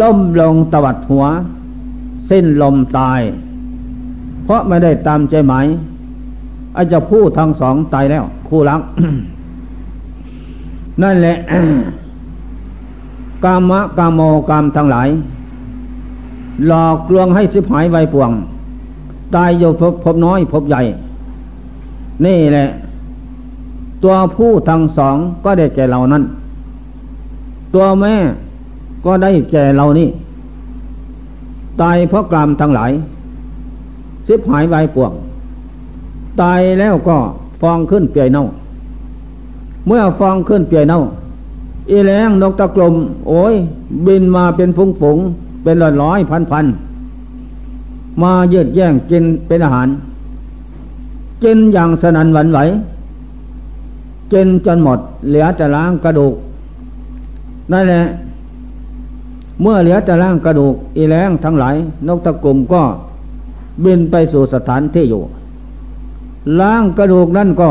A: ล้มลงตวัดหัว สิ้นลมตาย เพราะไม่ได้ตามใจหมายไอ้เจ้าผู้ทั้งสองตายแล้ว คู่รัก นั่นแหละกามะกามโมกามทั้งหลาย หลอกลวงให้สิบหายไวป่วง ตายอยู่พบพบน้อยพบใหญ่ นี่แหละ ตัวผู้ทั้งสองก็ได้แก่เรานั้น ตัวแม่ก็ได้แก่เรานี่ ตายเพราะกรรมทั้งหลาย สิบหายไวป่วง ตายแล้วก็ฟองขึ้นเปียเน่า เมื่อฟองขึ้นเปียเน่าอีแรงนกตะกลม โอ้ย บินมาเป็นฟุงฝง เป็นร้อยร้อยพันพันมายืดแย่งกินเป็นอาหาร กินอย่างสนันหวันไหวกินจนหมด เหลือแต่ล้างกระดูกนั่นแหละเมื่อเหลือแต่ล้างกระดูกอีแรงทั้งหลาย นกตะกลุ่มก็บินไปสู่สถานที่อยู่ล้างกระดูกนั่นก็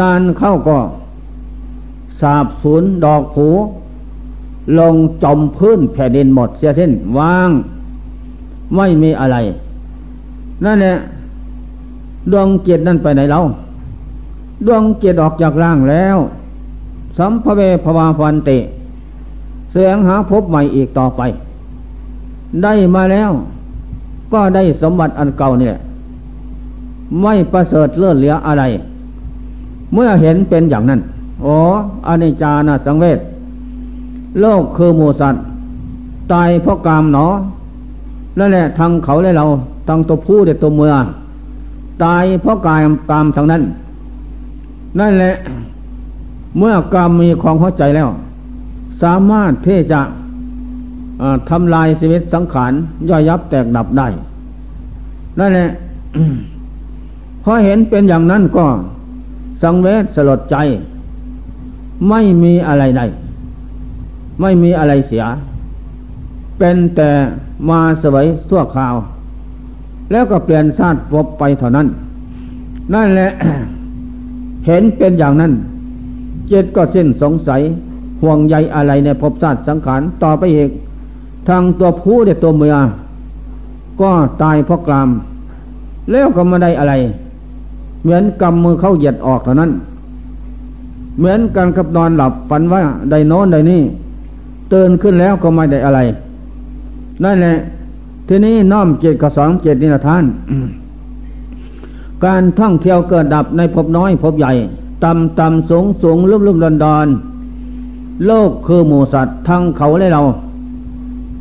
A: นานเข้าก็ สาบสูญดอกผู ลงจมพื้นแผ่นดินหมดเสียเส้นว่าง ไม่มีอะไร นั่นแหละดวงจิตนั่นไปไหนเราดวงจิตออกจากร่างแล้ว สัมภเวภวาฟันติเสียงหาพบใหม่อีกต่อไป ได้มาแล้ว ก็ได้สมบัติอันเก่านี่แหละไม่ประเสริฐเลื่อนเหลืออะไร เมื่อเห็นเป็นอย่างนั้นโอ้อนิจจานะสังเวช โลกคือหมูสัตว์ ตายเพราะกามหนอ นั่นแหละทางเขาและเราทางตัวผู้เด็ตัวเมือตายเพราะกายกามทางนั้น นั่นแหละ เมื่อกามมีของเข้าใจแล้ว สามารถที่จะทำลายชีวิตสังขารย่อยยับแตกดับได้ นั่นแหละพอเห็นเป็นอย่างนั้นก็ สังเวชสลดใจ ไม่มีอะไรใด ไม่มีอะไรเสีย เป็นแต่มาสวยทั่วคราว แล้วก็เปลี่ยนชาติพบไปเท่านั้น นั่นแหละ เห็นเป็นอย่างนั้น เจตก็สิ้นสงสัยห่วงใยอะไรในภพชาติสังขารต่อไปอีกทางตัวผู้เด็ตัวเมียก็ตายเพราะกราม แล้วก็ไม่ได้อะไร เหมือนกำมือเข้าเหยียดออกเท่านั้น เหมือนกันกับนอนหลับฝันว่าได้นอนได้นี่ ตื่นขึ้นแล้วก็ไม่ได้อะไรนั่นแหละทีนี้น้อมเจตกับสองเจตนิท่าน การท่องเที่ยวเกิดดับในภพน้อยภพใหญ่ต่ำต่ำสูงสูงลุ่มลุ่มดอนดอนโลกคือหมูสัตว์ทั้งเขาและเรา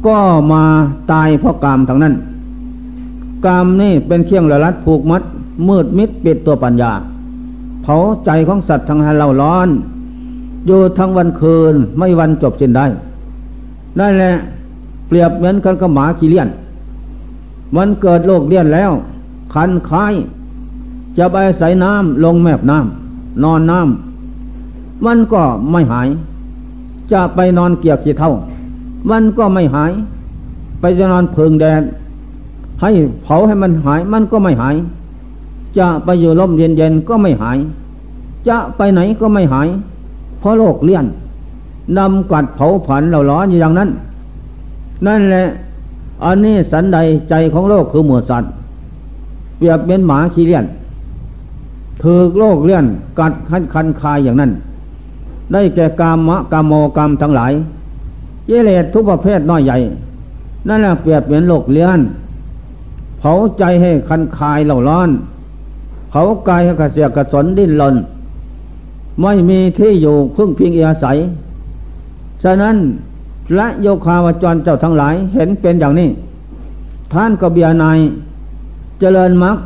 A: ก็มาตายเพราะกามทั้งนั้นกามนี่เป็นเครื่องละลัดผูกมัด มืดมิดปิดตัวปัญญา เผาใจของสัตว์ทั้งหันเราร้อน อยู่ทั้งวันคืนไม่วันจบสิ้นได้ นั่นแหละเปรียบเหมือนกันกับหมาขี้เลี้ยน มันเกิดโรคเลี้ยนแล้ว คันคาย จะไปใส่น้ำลงแมบน้ำนอนน้ำมันก็ไม่หาย จะไปนอนเกียกขี้เท่า มันก็ไม่หาย ไปจะนอนเพิงแดดให้เผาให้มันหายมันก็ไม่หาย จะไปอยู่ลมเย็นๆก็ไม่หาย จะไปไหนก็ไม่หาย เพราะโลกเลี่ยน นำกัดเผาผันเราร้อนอย่างนั้น นั่นแหละ อันนี้สันใดใจของโลกคือหมวดสัตว์ เปรียบเป็นหมาขี้เลี่ยนถือโลกเลี่ยน กัดคันคันคายอย่างนั้น ได้แก่กามมะกามโมกามทั้งหลายเยเลสทุกประเภทน้อยใหญ่ นั่นแหละเปรียบเหมือนโลกเลี่ยน เผาใจให้คันคายเหล่าร้อนเขากายกระเสียกระสนดิ้นรนไม่มีที่อยู่พึ่งพิงอาศัย ฉะนั้นและโยคาวจรเจ้าทั้งหลายเห็นเป็นอย่างนี้ ท่านก็เบียนายเจริญมรรค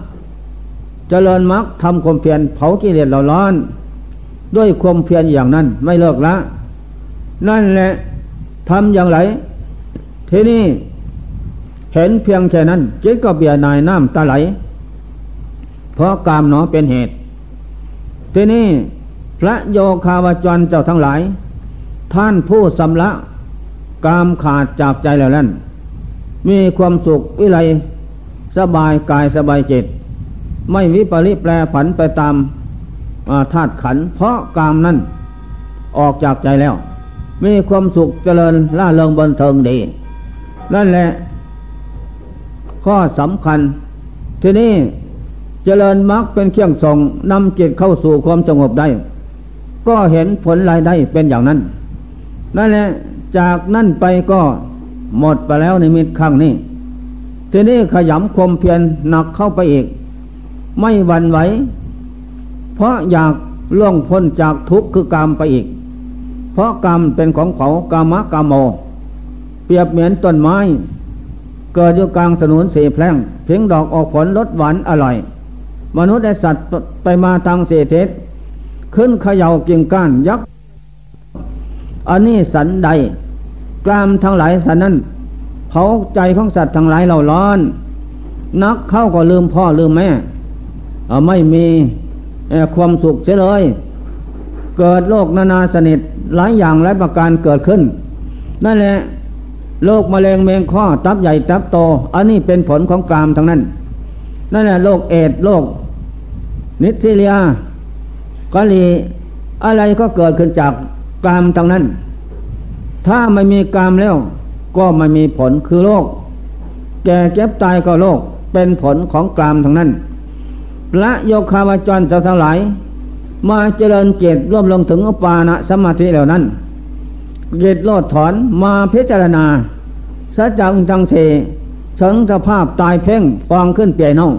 A: เจริญมรรคทำความเพียรเผากิเลสเราร้อน ด้วยความเพียรอย่างนั้นไม่เลิกละ นั่นแหละทำอย่างไร ทีนี้เห็นเพียงแค่นั้นจิตก็เบียนายน้ำตาไหล เพราะกามหนอเป็นเหตุ ทีนี้พระโยคาวจรเจ้าทั้งหลาย ท่านผู้สำละกามขาดจากใจแล้วนั้นมีความสุขวิไลสบายกายสบายจิต ไม่วิปริแปรผันไปตามธาตุขัน เพราะกามนั้นออกจากใจแล้ว มีความสุขเจริญล่าเริงบันเทิงดี นั่นแหละ ข้อสำคัญ ทีนี้เจริญมรรคเป็นเครื่องส่งนำจิตเข้าสู่ความสงบได้ ก็เห็นผลรายได้เป็นอย่างนั้น นั่นแหละจากนั่นไปก็หมดไปแล้วในมิตรข้งนี้ ทีนี้ขยำคมเพียรหนักเข้าไปอีก ไม่หวั่นไหว เพราะอยากล่วงพ้นจากทุกข์คือกรรมไปอีก เพราะกรรมเป็นของเขากามะกามโม เปรียบเหมือนต้นไม้ เกิดอยู่กลางถนนสีแพร่งเพียงดอกออกผลรสหวานอร่อย มนุษย์และสัตว์ไปมาทางเศรษฐศขึ้นเขย่ากิ่งก้านยักษ์ อันนี้สันใดกลามทั้งหลายสันนั้นเผาใจของสัตว์ทั้งหลายเราร้อน นักเข้าก็ลืมพ่อลืมแม่ไม่มีความสุขเสียเลย เกิดโรคนานาสนิทหลายอย่างหลายประการเกิดขึ้น นั่นแหละโรคมะเร็งเมงข้อตับใหญ่ตับโต อันนี้เป็นผลของกรามทั้งนั้น นั่นแหละโรคเอดโรคนิสิเลียกะลีอะไรก็เกิดขึ้นจาก กามทั้งนั้น ถ้าไม่มีกามแล้ว ก็ไม่มีผลคือโรคแก่เจ็บตายก็โรคเป็นผลของกามทั้งนั้นพระโยคาวจรเจ้าทั้งหลาย มาเจริญเจตร่วมลงถึงอุปาณสมาธิเหล่านั้นเจตโลดถอนมาพิจารณาสัจจังทังเสถึงสภาพตายเพ่งฟองขึ้นเปียน่อง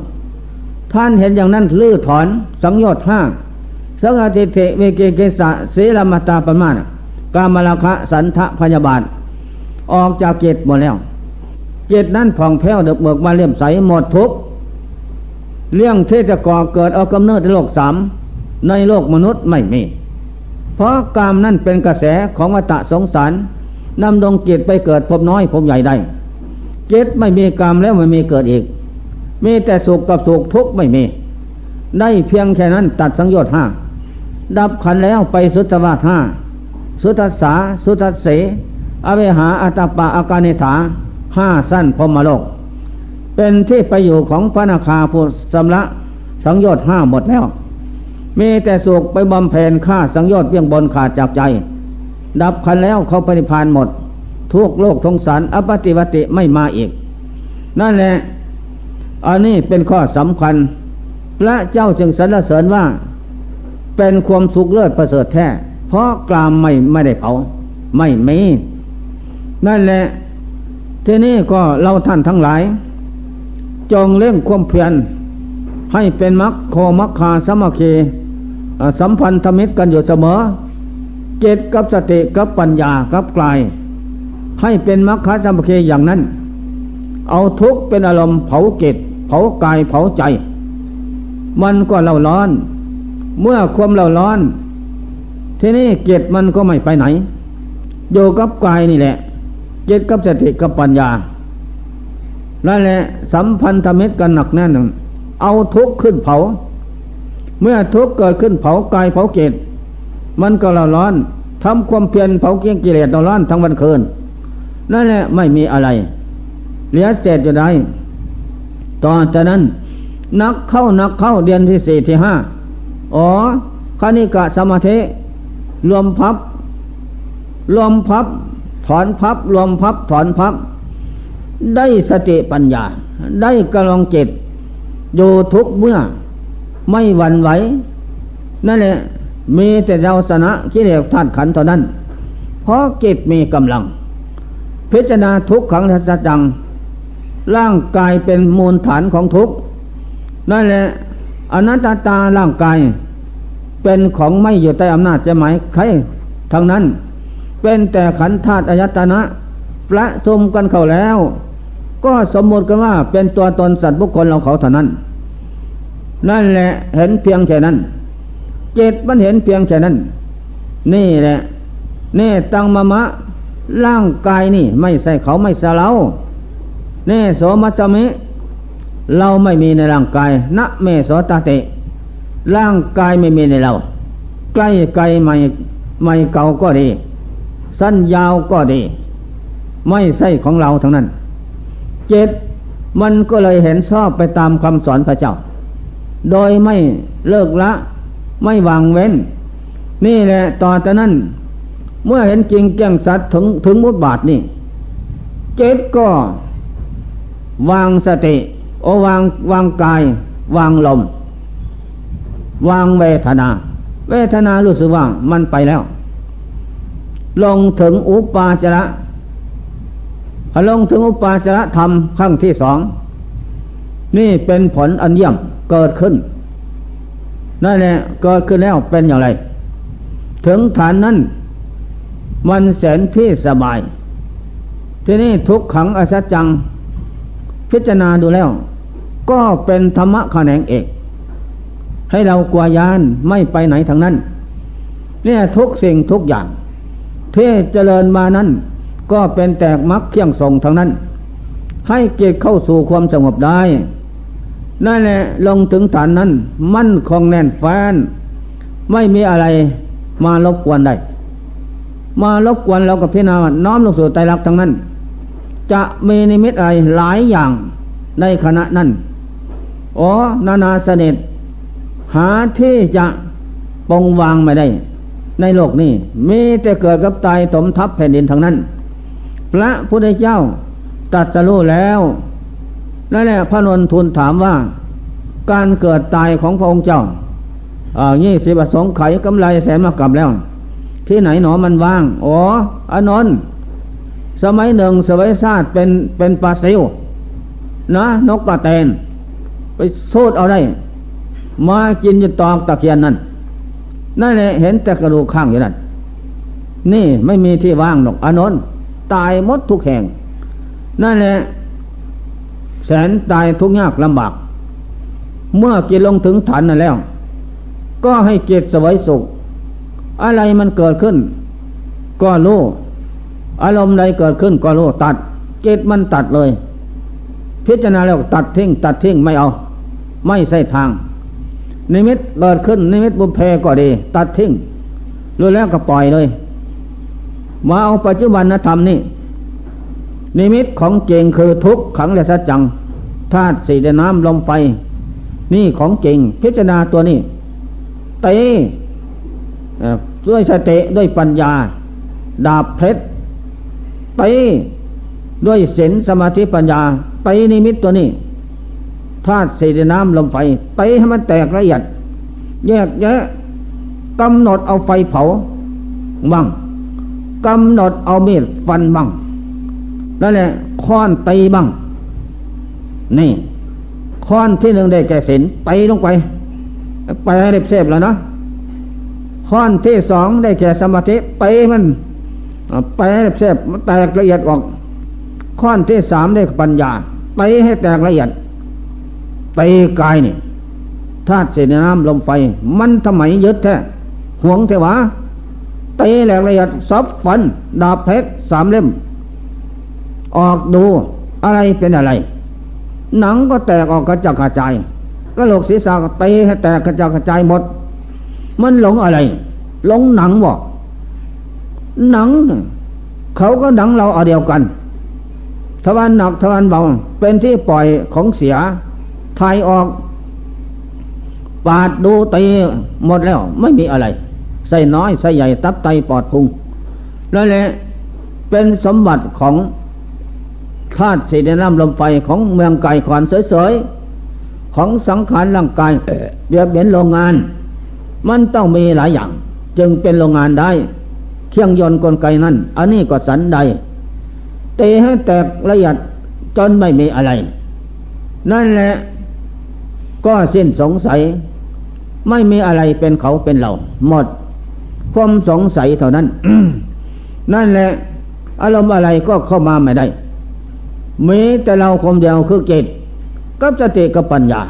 A: ท่านเห็นอย่างนั้นลื้อถอนสังโยชน์ห้า สังฆติเทเวเกเกสะเสลมตาปมาณกามลคะสันทะพยาบาท ออกจากเกตหมดแล้ว เกตนั้นผ่องแผ้วเดือกเบิกมาเลี่ยมใสหมดทุกเรื่องเทจะก่อเกิดเอากำเนิดในโลกสามในโลกมนุษย์ไม่มี เพราะกามนั่นเป็นกระแสของวัฏสงสารนำดวงจิตไปเกิดพบน้อยพบใหญ่ได้จิตไม่มีกรรมแล้วไม่มีเกิดอีก มีแต่สุขกับสุขทุกข์ไม่มี ได้เพียงแค่นั้นตัดสังโยชน์ห้า ดับขันแล้วไปสุตวาทห้าสุทัสสาสุทัสเส อเวหาอัตปะอาการเนถาห้าสั้นพมโลก เป็นที่ไปอยู่ของพระนาคาผู้สำละสังโยชน์ห้าหมดแล้ว มีแต่สุขไปบำเพ็ญฆ่าสังโยชน์เพียงบนขาดจากใจ ดับขันแล้วเขาปฏิพานหมด ทุกโลกทงสารอปฏิวติไม่มาอีก นั่นแหละ อันนี้เป็นข้อสำคัญ พระเจ้าจึงสรรเสริญว่า เป็นความสุขเลิศประเสริฐแท้ เพราะกลามไม่ไม่ได้เผา ไม่มีนั่นแหละ ทีนี้ก็เราท่านทั้งหลาย จงเล่งความเพียรให้เป็นมัคโคมัคคาสมัคคีสัมพันธมิตรกันอยู่เสมอ เจตกับสติกับปัญญากับกลาย ให้เป็นมรรคาสัมเพอย่างนั้น เอาทุกเป็นอารมณ์เผาเกตเผากายเผาใจ มันก็เล่าร้อน เมื่อความเล่าร้อน ทีนี้เกตมันก็ไม่ไปไหนอยู่กับกายนี่แหละ เกตกับสติกับปัญญานั่นแหละสัมพันธมิตรกันหนักแน่นเอาทุกข์ขึ้นเผา เมื่อทุกข์เกิดขึ้นเผากายเผาเกตมันก็เล่าร้อนทำความเพียรเผาเกียงกิเลสเล่าร้อนทั้งวันคืนนั่นแหละไม่มีอะไร เหลือเศษจะได้ต่อจากนั้นนักเข้านักเข้าเดือนที่สี่ที่ห้า อ๋อคณิกะสมาธิรวมพับ รวมพับ ถอนพับ รวมพับ ถอนพับ ได้สติปัญญา ได้กำลังจิตอยู่ทุกเมื่อ ไม่หวั่นไหว นั่นแหละ มีแต่เราสนะคิเลสธาตุขันเท่านั้น เพราะจิตมีกำลัง พิจารณาทุกขังทัศจัง ร่างกายเป็นมูลฐานของทุกนั่นแหละ อนัตตาร่างกาย เป็นของไม่อยู่ใต้อำนาจจะหมายใครทั้งนั้น เป็นแต่ขันธาตุอายตนะ ประสมกันเข้าแล้ว ก็สมมติกันว่าเป็นตัวตนสัตว์บุคคลเราเขาเท่านั้น นั่นแหละเห็นเพียงแค่นั้น เจตมันเห็นเพียงแค่นั้น นี่แหละนี่ตังมะมะ ร่างกายนี่ ไม่ใช่เขาไม่ใช่เราเนโสมัจมิ เราไม่มีในร่างกายนะเมโสตาเตร่างกายไม่มีในเรา ใกล้ไกลไม่ไม่เก่าก็ดี สั้นยาวก็ดี ไม่ใช่ของเราทั้งนั้น เจ็ดมันก็เลยเห็นชอบไปตามคำสอนพระเจ้า โดยไม่เลิกละ ไม่วางเว้น นี่แหละต่อจากนั้น เมื่อเห็นจริงแจ้งสัตว์ถึงถึงมุดบาทนี่ เจตก็วางสติ โอวางวางกาย วางลม วางเวทนา เวทนารู้สึกว่ามันไปแล้ว ลงถึงอุปาจระพอลงถึงอุปาจระธรรมขั้งที่สอง นี่เป็นผลอันเยี่ยมเกิดขึ้นนั่นแหละเกิดขึ้นแล้วเป็นอย่างไร ถึงฐานนั้น มันแสนที่สบาย ที่นี้ทุกขังอสัจจัง พิจารณาดูแล้ว ก็เป็นธรรมะแขนงเอก ให้เรากลัวยานไม่ไปไหนทางนั้น เนี่ยทุกสิ่งทุกอย่างที่เจริญมานั้น ก็เป็นแตกมักเคียงส่งทางนั้น ให้เกียรติเข้าสู่ความสงบได้นั่นแหละลงถึงฐานนั้น มั่นคงแน่นแฟ้นไม่มีอะไรมารบกวนได้ มารบกวนเรากับพิจารณาน้อมลงสู่ใจรักทั้งนั้น จะมีนิมิตอะไรหลายอย่างในขณะนั้นอ๋อนานาเสน็จ หาที่จะปองวางไม่ได้ ในโลกนี้มีแต่เกิดกับตายถมทับแผ่นดินทั้งนั้น พระพุทธเจ้าตัดสรู้แล้วนั่นแหละพระนนทูลถามว่า การเกิดตายของพระองค์เจ้าอ่ายี่สิบสองไขกำไรแสนมากลับแล้ว ที่ไหนหนอมันว่าง อ๋ออนนท์ สมัยหนึ่งสวัยชาติเป็นเป็นปลาซิวนะนกกระเตน ไปโซดเอาได้ มากินจนตอกตะเคียนนั่นนั่นแหละเห็นแต่กระดูกข้างอยู่นั่นนี่ไม่มีที่ว่างหรอกอนนทตายมดทุกแห่ง นั่นแหละแสนตายทุกยากลำบาก เมื่อกินลงถึงฐานนั่นแล้ว ก็ให้เกียรติสวยสุข อะไรมันเกิดขึ้น ก็รู้ อารมณ์ใดเกิดขึ้นก็รู้ตัดเกตมันตัดเลย พิจารณาแล้วตัดทิ้ง ตัดทิ้งไม่เอา ไม่ใช่ทาง นิมิตเกิดขึ้น นิมิตบุพเพก็ดี ตัดทิ้งรู้แล้วก็ปล่อยเลย มาเอาปัจจุบันธรรมนี่นิมิตของเจงคือทุกขังและสัจจังธาตุสี่ดน้ำลมไฟ นี่ของจริง พิจารณาตัวนี้เตะด้วยสติด้วยปัญญา ดาบเพชร เตะด้วยศีลสมาธิปัญญาเตะนิมิตตัวนี้ธาตุสี่เดน้ำลมไฟเตะให้มันแตกละเอียด แยกแยะกำหนดเอาไฟเผาบ้างกำหนดเอามีดฟันบ้างนั่นแหละค้อนตีบ้าง นี่ค้อนที่หนึ่งได้แก่ศีลตีลงไป ไปให้เรียบเสพแล้วนะค้อนที่สองได้แก่สมาธิตีมัน ไปให้เรียบแตกละเอียดออกค้อนที่สามได้ปัญญาตีให้แตกละเอียดตีกายนี่ธาตุเสีน้ำลมไฟ มันทำไมยึดแท้ห่วงเทวะตีแหลกละเอียดซับฟัน ดาบเพชรสามเล่ม ออกดูอะไรเป็นอะไร หนังก็แตกออกกระจัดกระจายก็โหลกศีรษะก็เตะให้แตกกระจัดกระจายหมด มันหลงอะไร หลงหนังบ่ หนัง เขาก็หนังเราเอาเดียวกันทวารหนักทวารเบาเป็นที่ปล่อยของเสียทายออก ปาดดูตีหมดแล้ว ไม่มีอะไร ใส่น้อยใส่ใหญ่ตับไตปอดพุงนั่นแหละเป็นสมบัติของธาตุสีน้ำลมไฟของเมืองไก่ขอนเสยๆของสังขารร่างกายเดียบเป็นโรงงาน มันต้องมีหลายอย่าง จึงเป็นโรงงานได้ เครื่องยนต์กลไกนั้น อันนี้ก็สันใดเตะให้แตกละเอียดจนไม่มีอะไร นั่นแหละก็สิ้นสงสัย ไม่มีอะไรเป็นเขาเป็นเรา หมด ความสงสัยเท่านั้น นั่นแหละอารมณ์อะไรก็เข้ามาไม่ได้มีแต่เราคมเดียวคือเกตกับสติกับปัญญา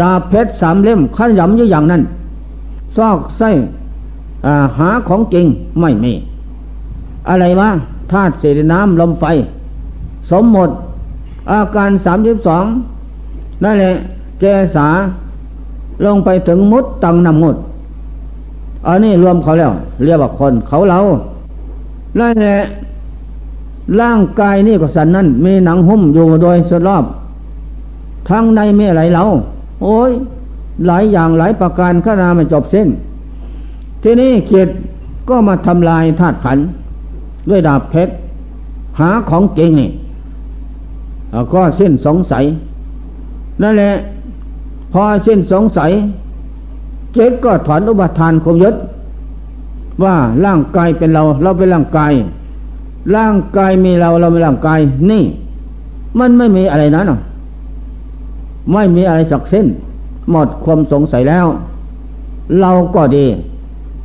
A: ดาเพชรสามเล่มขยำอยู่อย่างนั้น ซอกไส้ หาของจริงไม่มี อะไรวะธาตุเศษน้ำลมไฟ สมหมด อาการสามสิบสองนั่นแหละเกษาลงไปถึงมุดตังนำมุดอันนี้รวมเขาแล้ว เรียกว่าคนเขาเรานั่นแหละร่างกายนี่ก็สันนั้นมีหนังหุ้มอยู่โดยสรอบ ทั้งในไม่อะไรเราโอ้ยหลายอย่างหลายประการข้านามันจบสิ้น ทีนี้เกียรติก็มาทำลายธาตุขันด้วยดาบเพชรหาของจริงนี่ก็สิ้นสงสัย นั่นแหละ พอสิ้นสงสัย เจ็ดก็ถอนอุปทานคมยึดว่าร่างกายเป็นเรา เราเป็นร่างกาย ร่างกายมีเราเราไม่ร่างกาย นี่ มันไม่มีอะไรนะเนาะไม่มีอะไรสักเส้น หมดความสงสัยแล้ว เราก็ดี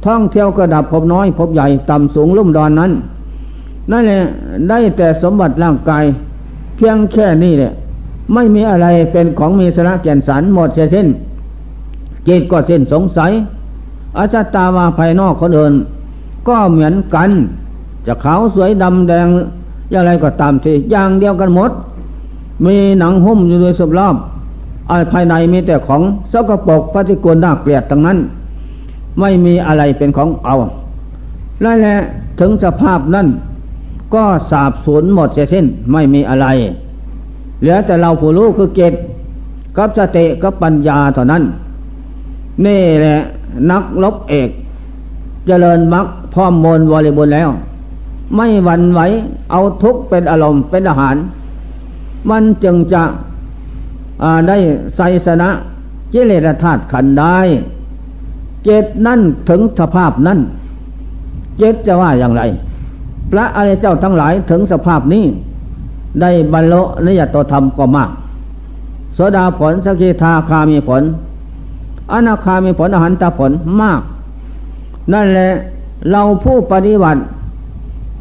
A: ท่องเที่ยวกระดับพบน้อยพบใหญ่ต่ำสูงลุ่มดอนนั้น นั่นแหละได้แต่สมบัติร่างกาย เพียงแค่นี้เนี่ยไม่มีอะไรเป็นของมีสาระแก่นสารหมดเสียสิ้นจิตก็สิ้นสงสัยอาจตาวาภายนอกคนอื่นก็เหมือนกัน จะขาวสวยดำแดงอย่างไรก็ตามที่อย่างเดียวกันหมด มีหนังหุ้มอยู่โดยสบรอบอภายในมีแต่ของสกปรกปฏิกูลน่าเกลียดทั้งนั้น ไม่มีอะไรเป็นของเอาและแหละถึงสภาพนั้นก็สาบสูญหมดเสียสิ้นไม่มีอะไร เหลือแต่เราผู้รู้คือเกตกับสติกับปัญญาเท่านั้น นี่แหละนักลบเอกเจริญมรรคพร้อมมนบริบูรณ์แล้ว ไม่หวั่นไหวเอาทุกเป็นอารมณ์เป็นอาหาร มันจึงจะได้ไสสนะกิเลสธาตุขันได้ เจตนั่นถึงสภาพนั้น เจตจะว่าอย่างไร พระอริยเจ้าทั้งหลายถึงสภาพนี้ ได้บรรลุนิยตธรรมก็มากโสดาผลสกิทาคามีผล อนาคามีผลอหันตผลมาก นั่นแหละเราผู้ปฏิบัติ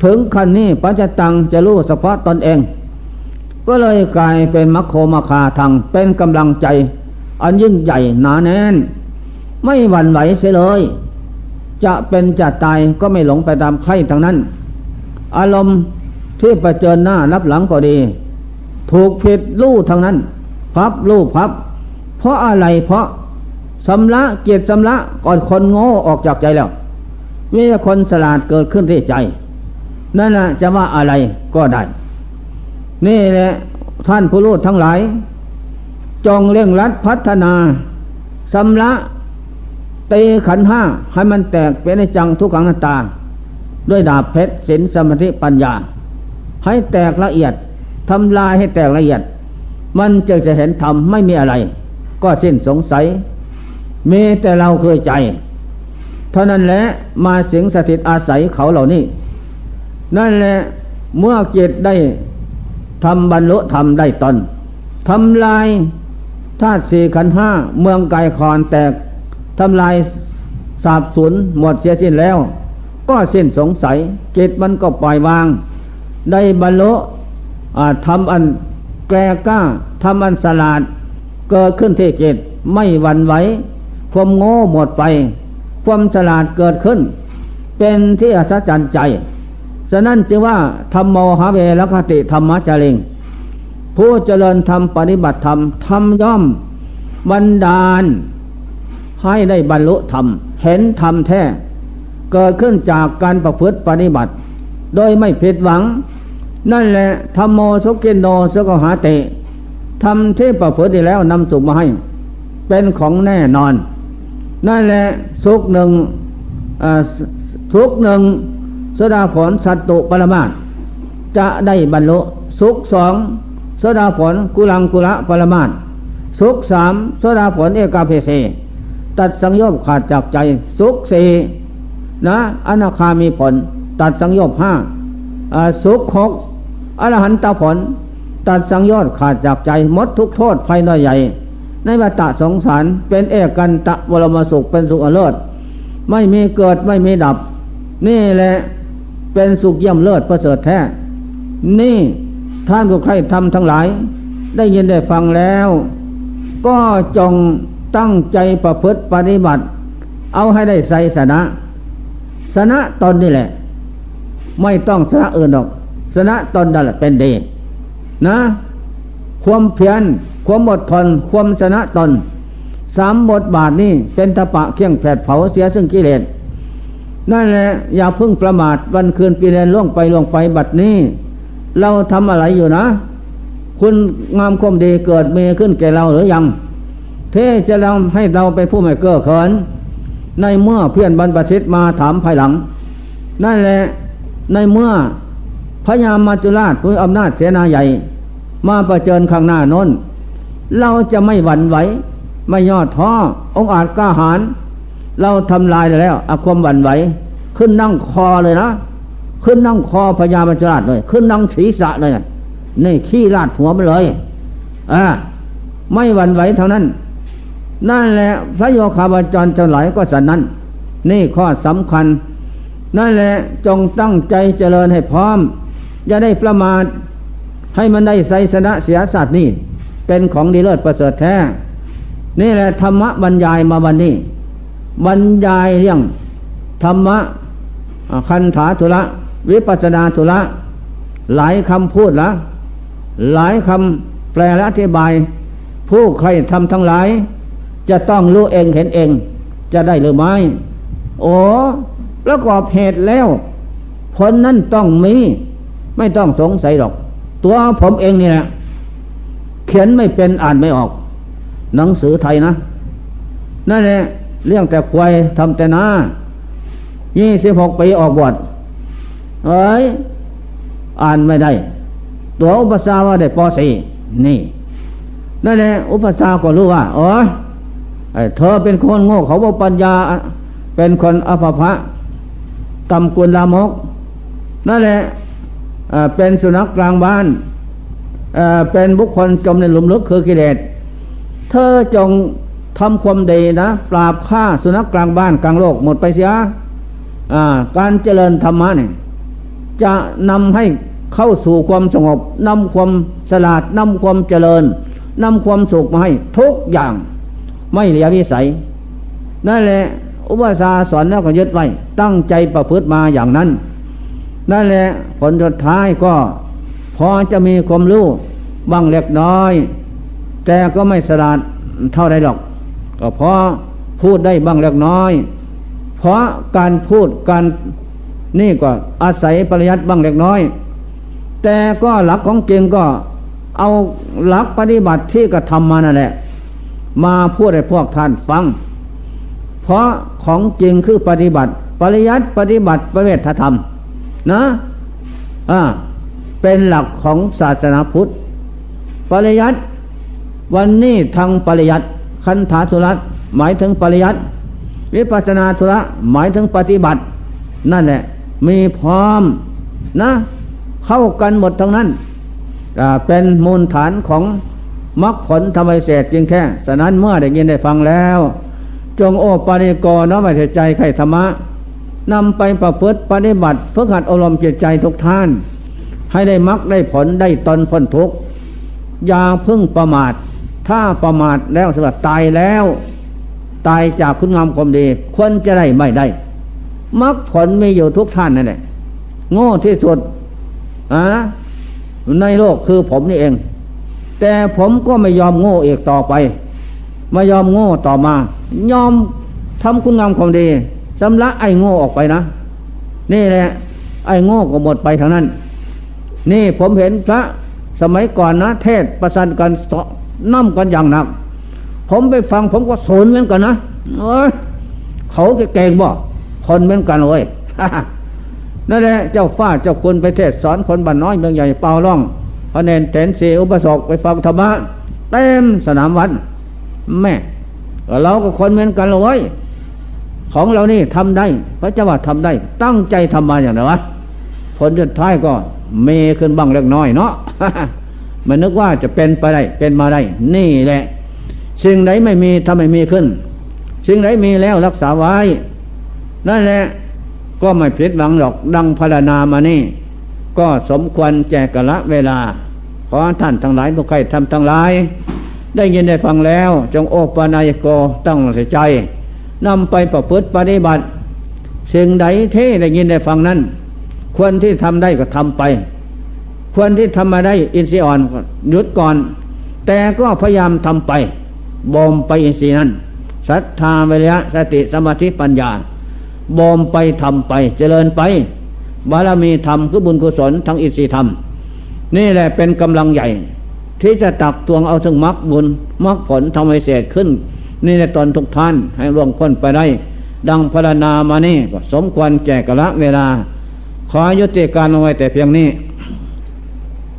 A: ถึงขั้นนี้ปัจจตังจะรู้เฉพาะตนเอง ก็เลยกลายเป็นมัคโคมาคาทางเป็นกำลังใจ อันยิ่งใหญ่หนาแน่น ไม่หวั่นไหวเสียเลย จะเป็นจะตายก็ไม่หลงไปตามใครทางนั้น อารมณ์ที่ประเจิญหน้ารับหลังก็ดี ถูกผิดรู้ทางนั้น พับรู้พับ เพราะอะไรเพราะสำละเกียรติสำละก่อนคนโง่ออกจากใจแล้วมีคนสลาดเกิดขึ้นที่ใจ นั่นแหละจะว่าอะไรก็ได้ นี่แหละท่านผู้รู้ทั้งหลาย จงเร่งรัดพัฒนาสำละ ตีขันห้าให้มันแตกเป็นในจังทุกขังนาตา ด้วยดาบเพชรศีลสมาธิปัญญา ให้แตกละเอียดทำลายให้แตกละเอียด มันจึงจะเห็นธรรมไม่มีอะไร ก็สิ้นสงสัยมีแต่เราเคยใจ เท่านั้นแหละมาสิงสถิตอาศัยเขาเหล่านี้ นั่นแหละเมื่อจิตได้ทำบรรลุธรรมได้ตนทำลายธาตุสี่ขันห้าเมืองไกลคอนแตก ทำลายสาบสูญหมดเสียสิ้นแล้ว ก็สิ้นสงสัยจิตมันก็ปล่อยวาง ได้บรรลุทำอันแกลกล้าทำอันสลาด เกิดขึ้นที่จิตไม่หวั่นไหวความโง่หมดไป ความฉลาดเกิดขึ้น เป็นที่อัศจรรย์ใจ ฉะนั้นจึงว่าธรรมโมหะเวรคติธรรมะจริง ผู้เจริญธรรมปฏิบัติธรรมธรรมย่อม บันดาล ให้ได้บรรลุธรรม เห็นธรรมแท้ เกิดขึ้นจากการประพฤติปฏิบัติ โดยไม่ผิดหวัง นั่นแหละธรรมโมสุกินโนสกหาเตทำที่ประพฤติแล้วนำสุขมาให้ เป็นของแน่นอน นั่นแหละสุกหนึ่งทุกหนึ่งสดาผลสัตตุปรมาตจะได้บรรลุสุกสองสดาผลกุลังกุละปรมาตสุกสามสดาผลเอกาเพเส ตัดสังโยชน์ขาดจากใจ สุกสี่นะอนาคามีผล ตัดสังโยชน์ห้าสุกหกอรหันตผล ตัดสังโยชน์ขาดจากใจมดทุกโทษภายในใหญ่ ในวัฏสงสารเป็นเอกันตะวรมสุขเป็นสุขอเลิศไม่มีเกิดไม่มีดับ นี่แหละเป็นสุขเยี่ยมเลิศประเสริฐแท้ นี่ท่านผู้ใครทำทั้งหลาย ได้ยินได้ฟังแล้ว ก็จง ตั้งใจประพฤติปฏิบัติ เอาให้ได้ใส่สนะสนะตนนี่แหละ ไม่ต้องสนะอื่นหรอกสนะตนนั่นแหละเป็นดีนะ ความเพียรความอดทน ความชนะตนสามบทบาทนี้เป็นตะปะเคี่ยงแผดเผาเสียซึ่งกิเลสนั่นแหละอย่าพึ่งประมาทวันคืนปีเรนล่วงไปล่วงไปบัดนี้ เราทำอะไรอยู่นะ คุณงามความดีเกิดเมขึ้นแก่เราหรือยัง ทจะเราให้เราไปผู้ไม่เก้อเขิน ในเมื่อเพื่อนบรรพชิตมาถามภายหลัง นั่นแหละในเมื่อพญามาจุราชผู้อำนาจเสนาใหญ่ มาประเจิญข้างหน้านนเราจะไม่หวั่นไหว ไม่ย่อท้อองอาจกล้าหาญเราทำลายแล้วอความหวั่นไหว ขึ้นนั่งคอเลยนะ ขึ้นนั่งคอพญามัจจราชเลย ขึ้นนั่งศีรษะเลยนี่ขี้ลาดหัวมันเลยอ่าไม่หวั่นไหวเท่านั้น นั่นแหละพระโยคาบาจรจะไหลก็สันนั้น นี่ข้อสำคัญ นั่นแหละจงตั้งใจเจริญให้พร้อม อย่าได้ประมาทให้มันได้ไสสนะเสียสัตว์นี่ เป็นของดีเลิศประเสริฐแท้ นี่แหละธรรมะบรรยายมาวันนี้ บรรยายเรื่องธรรมะคันถาธุระวิปัสนาธุระหลายคำพูดละ หลายคำแปลและอธิบาย ผู้ใครทำทั้งหลาย จะต้องรู้เองเห็นเอง จะได้หรือไม่โอ้ประกอบเหตุแล้ว ผลนั้นต้องมี ไม่ต้องสงสัยหรอก ตัวผมเองนี่แหละเขียนไม่เป็นอ่านไม่ออก หนังสือไทยนะนั่นแหละเลี้ยงแต่ควายทำแต่นายี่สิบหกปีออกบวชเอ้ย อ่านไม่ได้ ตัวอุปสาว่าได้ปสี่นี่นั่นแหละอุปสาก็รู้ว่า อ๋อ เธอเป็นคนโง่เขาบอกปัญญา เป็นคนอภพะตำกุลลามก นั่นแหละเป็นสุนัขกลางบ้านเป็นบุคคลจมในหลุมลึกคือกิเลสเธอจงทำความดีนะ ปราบฆ่าสุนัขกลางบ้านกลางโลกหมดไปเสียการเจริญธรรมะเนี่ยจะนำให้เข้าสู่ความสงบนำความสลาดนำความเจริญนำความสุขมาให้ทุกอย่าง ไม่เหลือวิสัย นั่นแหละ อุปสาสอนแล้วก็ยึดไว้ ตั้งใจประพฤติมาอย่างนั้น นั่นแหละผลสุดท้ายก็พอจะมีความรู้บ้างเล็กน้อย แต่ก็ไม่สลาดเท่าไรหรอก ก็เพราะพูดได้บ้างเล็กน้อย เพราะการพูดการนี่ก็อาศัยปริยัติบ้างเล็กน้อย แต่ก็หลักของเก่งก็เอาหลักปฏิบัติที่กระทำมานั่นแหละ มาพูดให้พวกท่านฟัง เพราะของจริงคือปฏิบัติ ปริยัติปฏิบัติประเวทธรรม นะอ่าเป็นหลักของศาสนาพุทธ ปริยัติวันนี้ทางปริยัติคันธาธุรัตหมายถึงปริยัติวิปัสนาธุระหมายถึงปฏิบัติ นั่นแหละ มีพร้อมนะ เข้ากันหมดทั้งนั้นเป็นมูลฐานของ มรรคผลธรรมเศษจริงแค่สนั้นเมื่อได้ยินได้ฟังแล้ว จงโอปาริโกน้อมใจใจไข่ธรรมะนำไปประพฤติปฏิบัติฝึกหัดอารมณ์จิตใจทุกท่าน ให้ได้มรรคได้ผลได้ตนพ้นทุกอย่าพึ่งประมาท ถ้าประมาทแล้วสวัสดตายแล้ว ตายจากคุณงามความดีควรจะได้ไม่ได้มรรคผลมีอยู่ทุกท่านนั่นแหละโง่ที่สุดอ่าในโลกคือผมนี่เอง แต่ผมก็ไม่ยอมโง่เอกต่อไป ไม่ยอมโง่ต่อมา ยอมทำคุณงามความดีสำลักไอ้โง่ออกไปนะ นี่แหละ ไอ้โง่ก็หมดไปทางนั้น นี่ผมเห็นพระสมัยก่อนนะ เทศประสันกันนั่มกันอย่างหนัก ผมไปฟังผมก็สนเหมือนกันนะเอ้ยเขาเก่งบ่คนเหมือนกันเลยนั่นแหละเจ้าฟ้าเจ้าคุณไปเทศสอนคนบ้านน้อยเมืองใหญ่เปล่าล่อง พระเนนเถนสีอุปสกไปฟังธรรมะเต็มสนามวัดแม่เราก็คนเหมือนกันเลยของเรานี่ทำได้ พระเจ้าว่าทำได้ ตั้งใจทำมาอย่างไรวะผลสุดท้ายก็เมขึ้นบ้างเล็กน้อยเนาะมันนึกว่าจะเป็นไปได้เป็นมาได้ นี่แหละ สิ่งไหนไม่มีทำไม่มีขึ้น สิ่งไหนมีแล้วรักษาไว้ นั่นแหละ ก็ไม่ผิดหวังหรอกดังพารนามานี่ ก็สมควรแจกละเวลา ขอท่านทั้งหลายผู้ใครทำทั้งหลาย ได้ยินได้ฟังแล้ว จงโอปนายโกตั้งใจนำไปประพฤติปฏิบัติสิ่งใดที่ได้ยินได้ฟังนั้น ควรที่ทำได้ก็ทำไป ควรที่ทำมาได้อินทรีย์อ่อนหยุดก่อน แต่ก็พยายามทำไปบ่มไปอินทรีย์นั้นศรัทธาวิริยะสติสมาธิปัญญาบ่มไปทำไปเจริญไป บารมีธรรมคือบุญกุศลทั้งอินทรีย์ธรรม นี่แหละเป็นกำลังใหญ่ ที่จะตักตวงเอาถึงมรรคบุญมรรคผลทำให้เศษขึ้น นี่ในตอนทุกท่านให้ร่วงพ้นไปได้ ดังพรณนามานี่สมควรแก่กะละเวลา ขอยุติการเอาไว้แต่เพียงนี้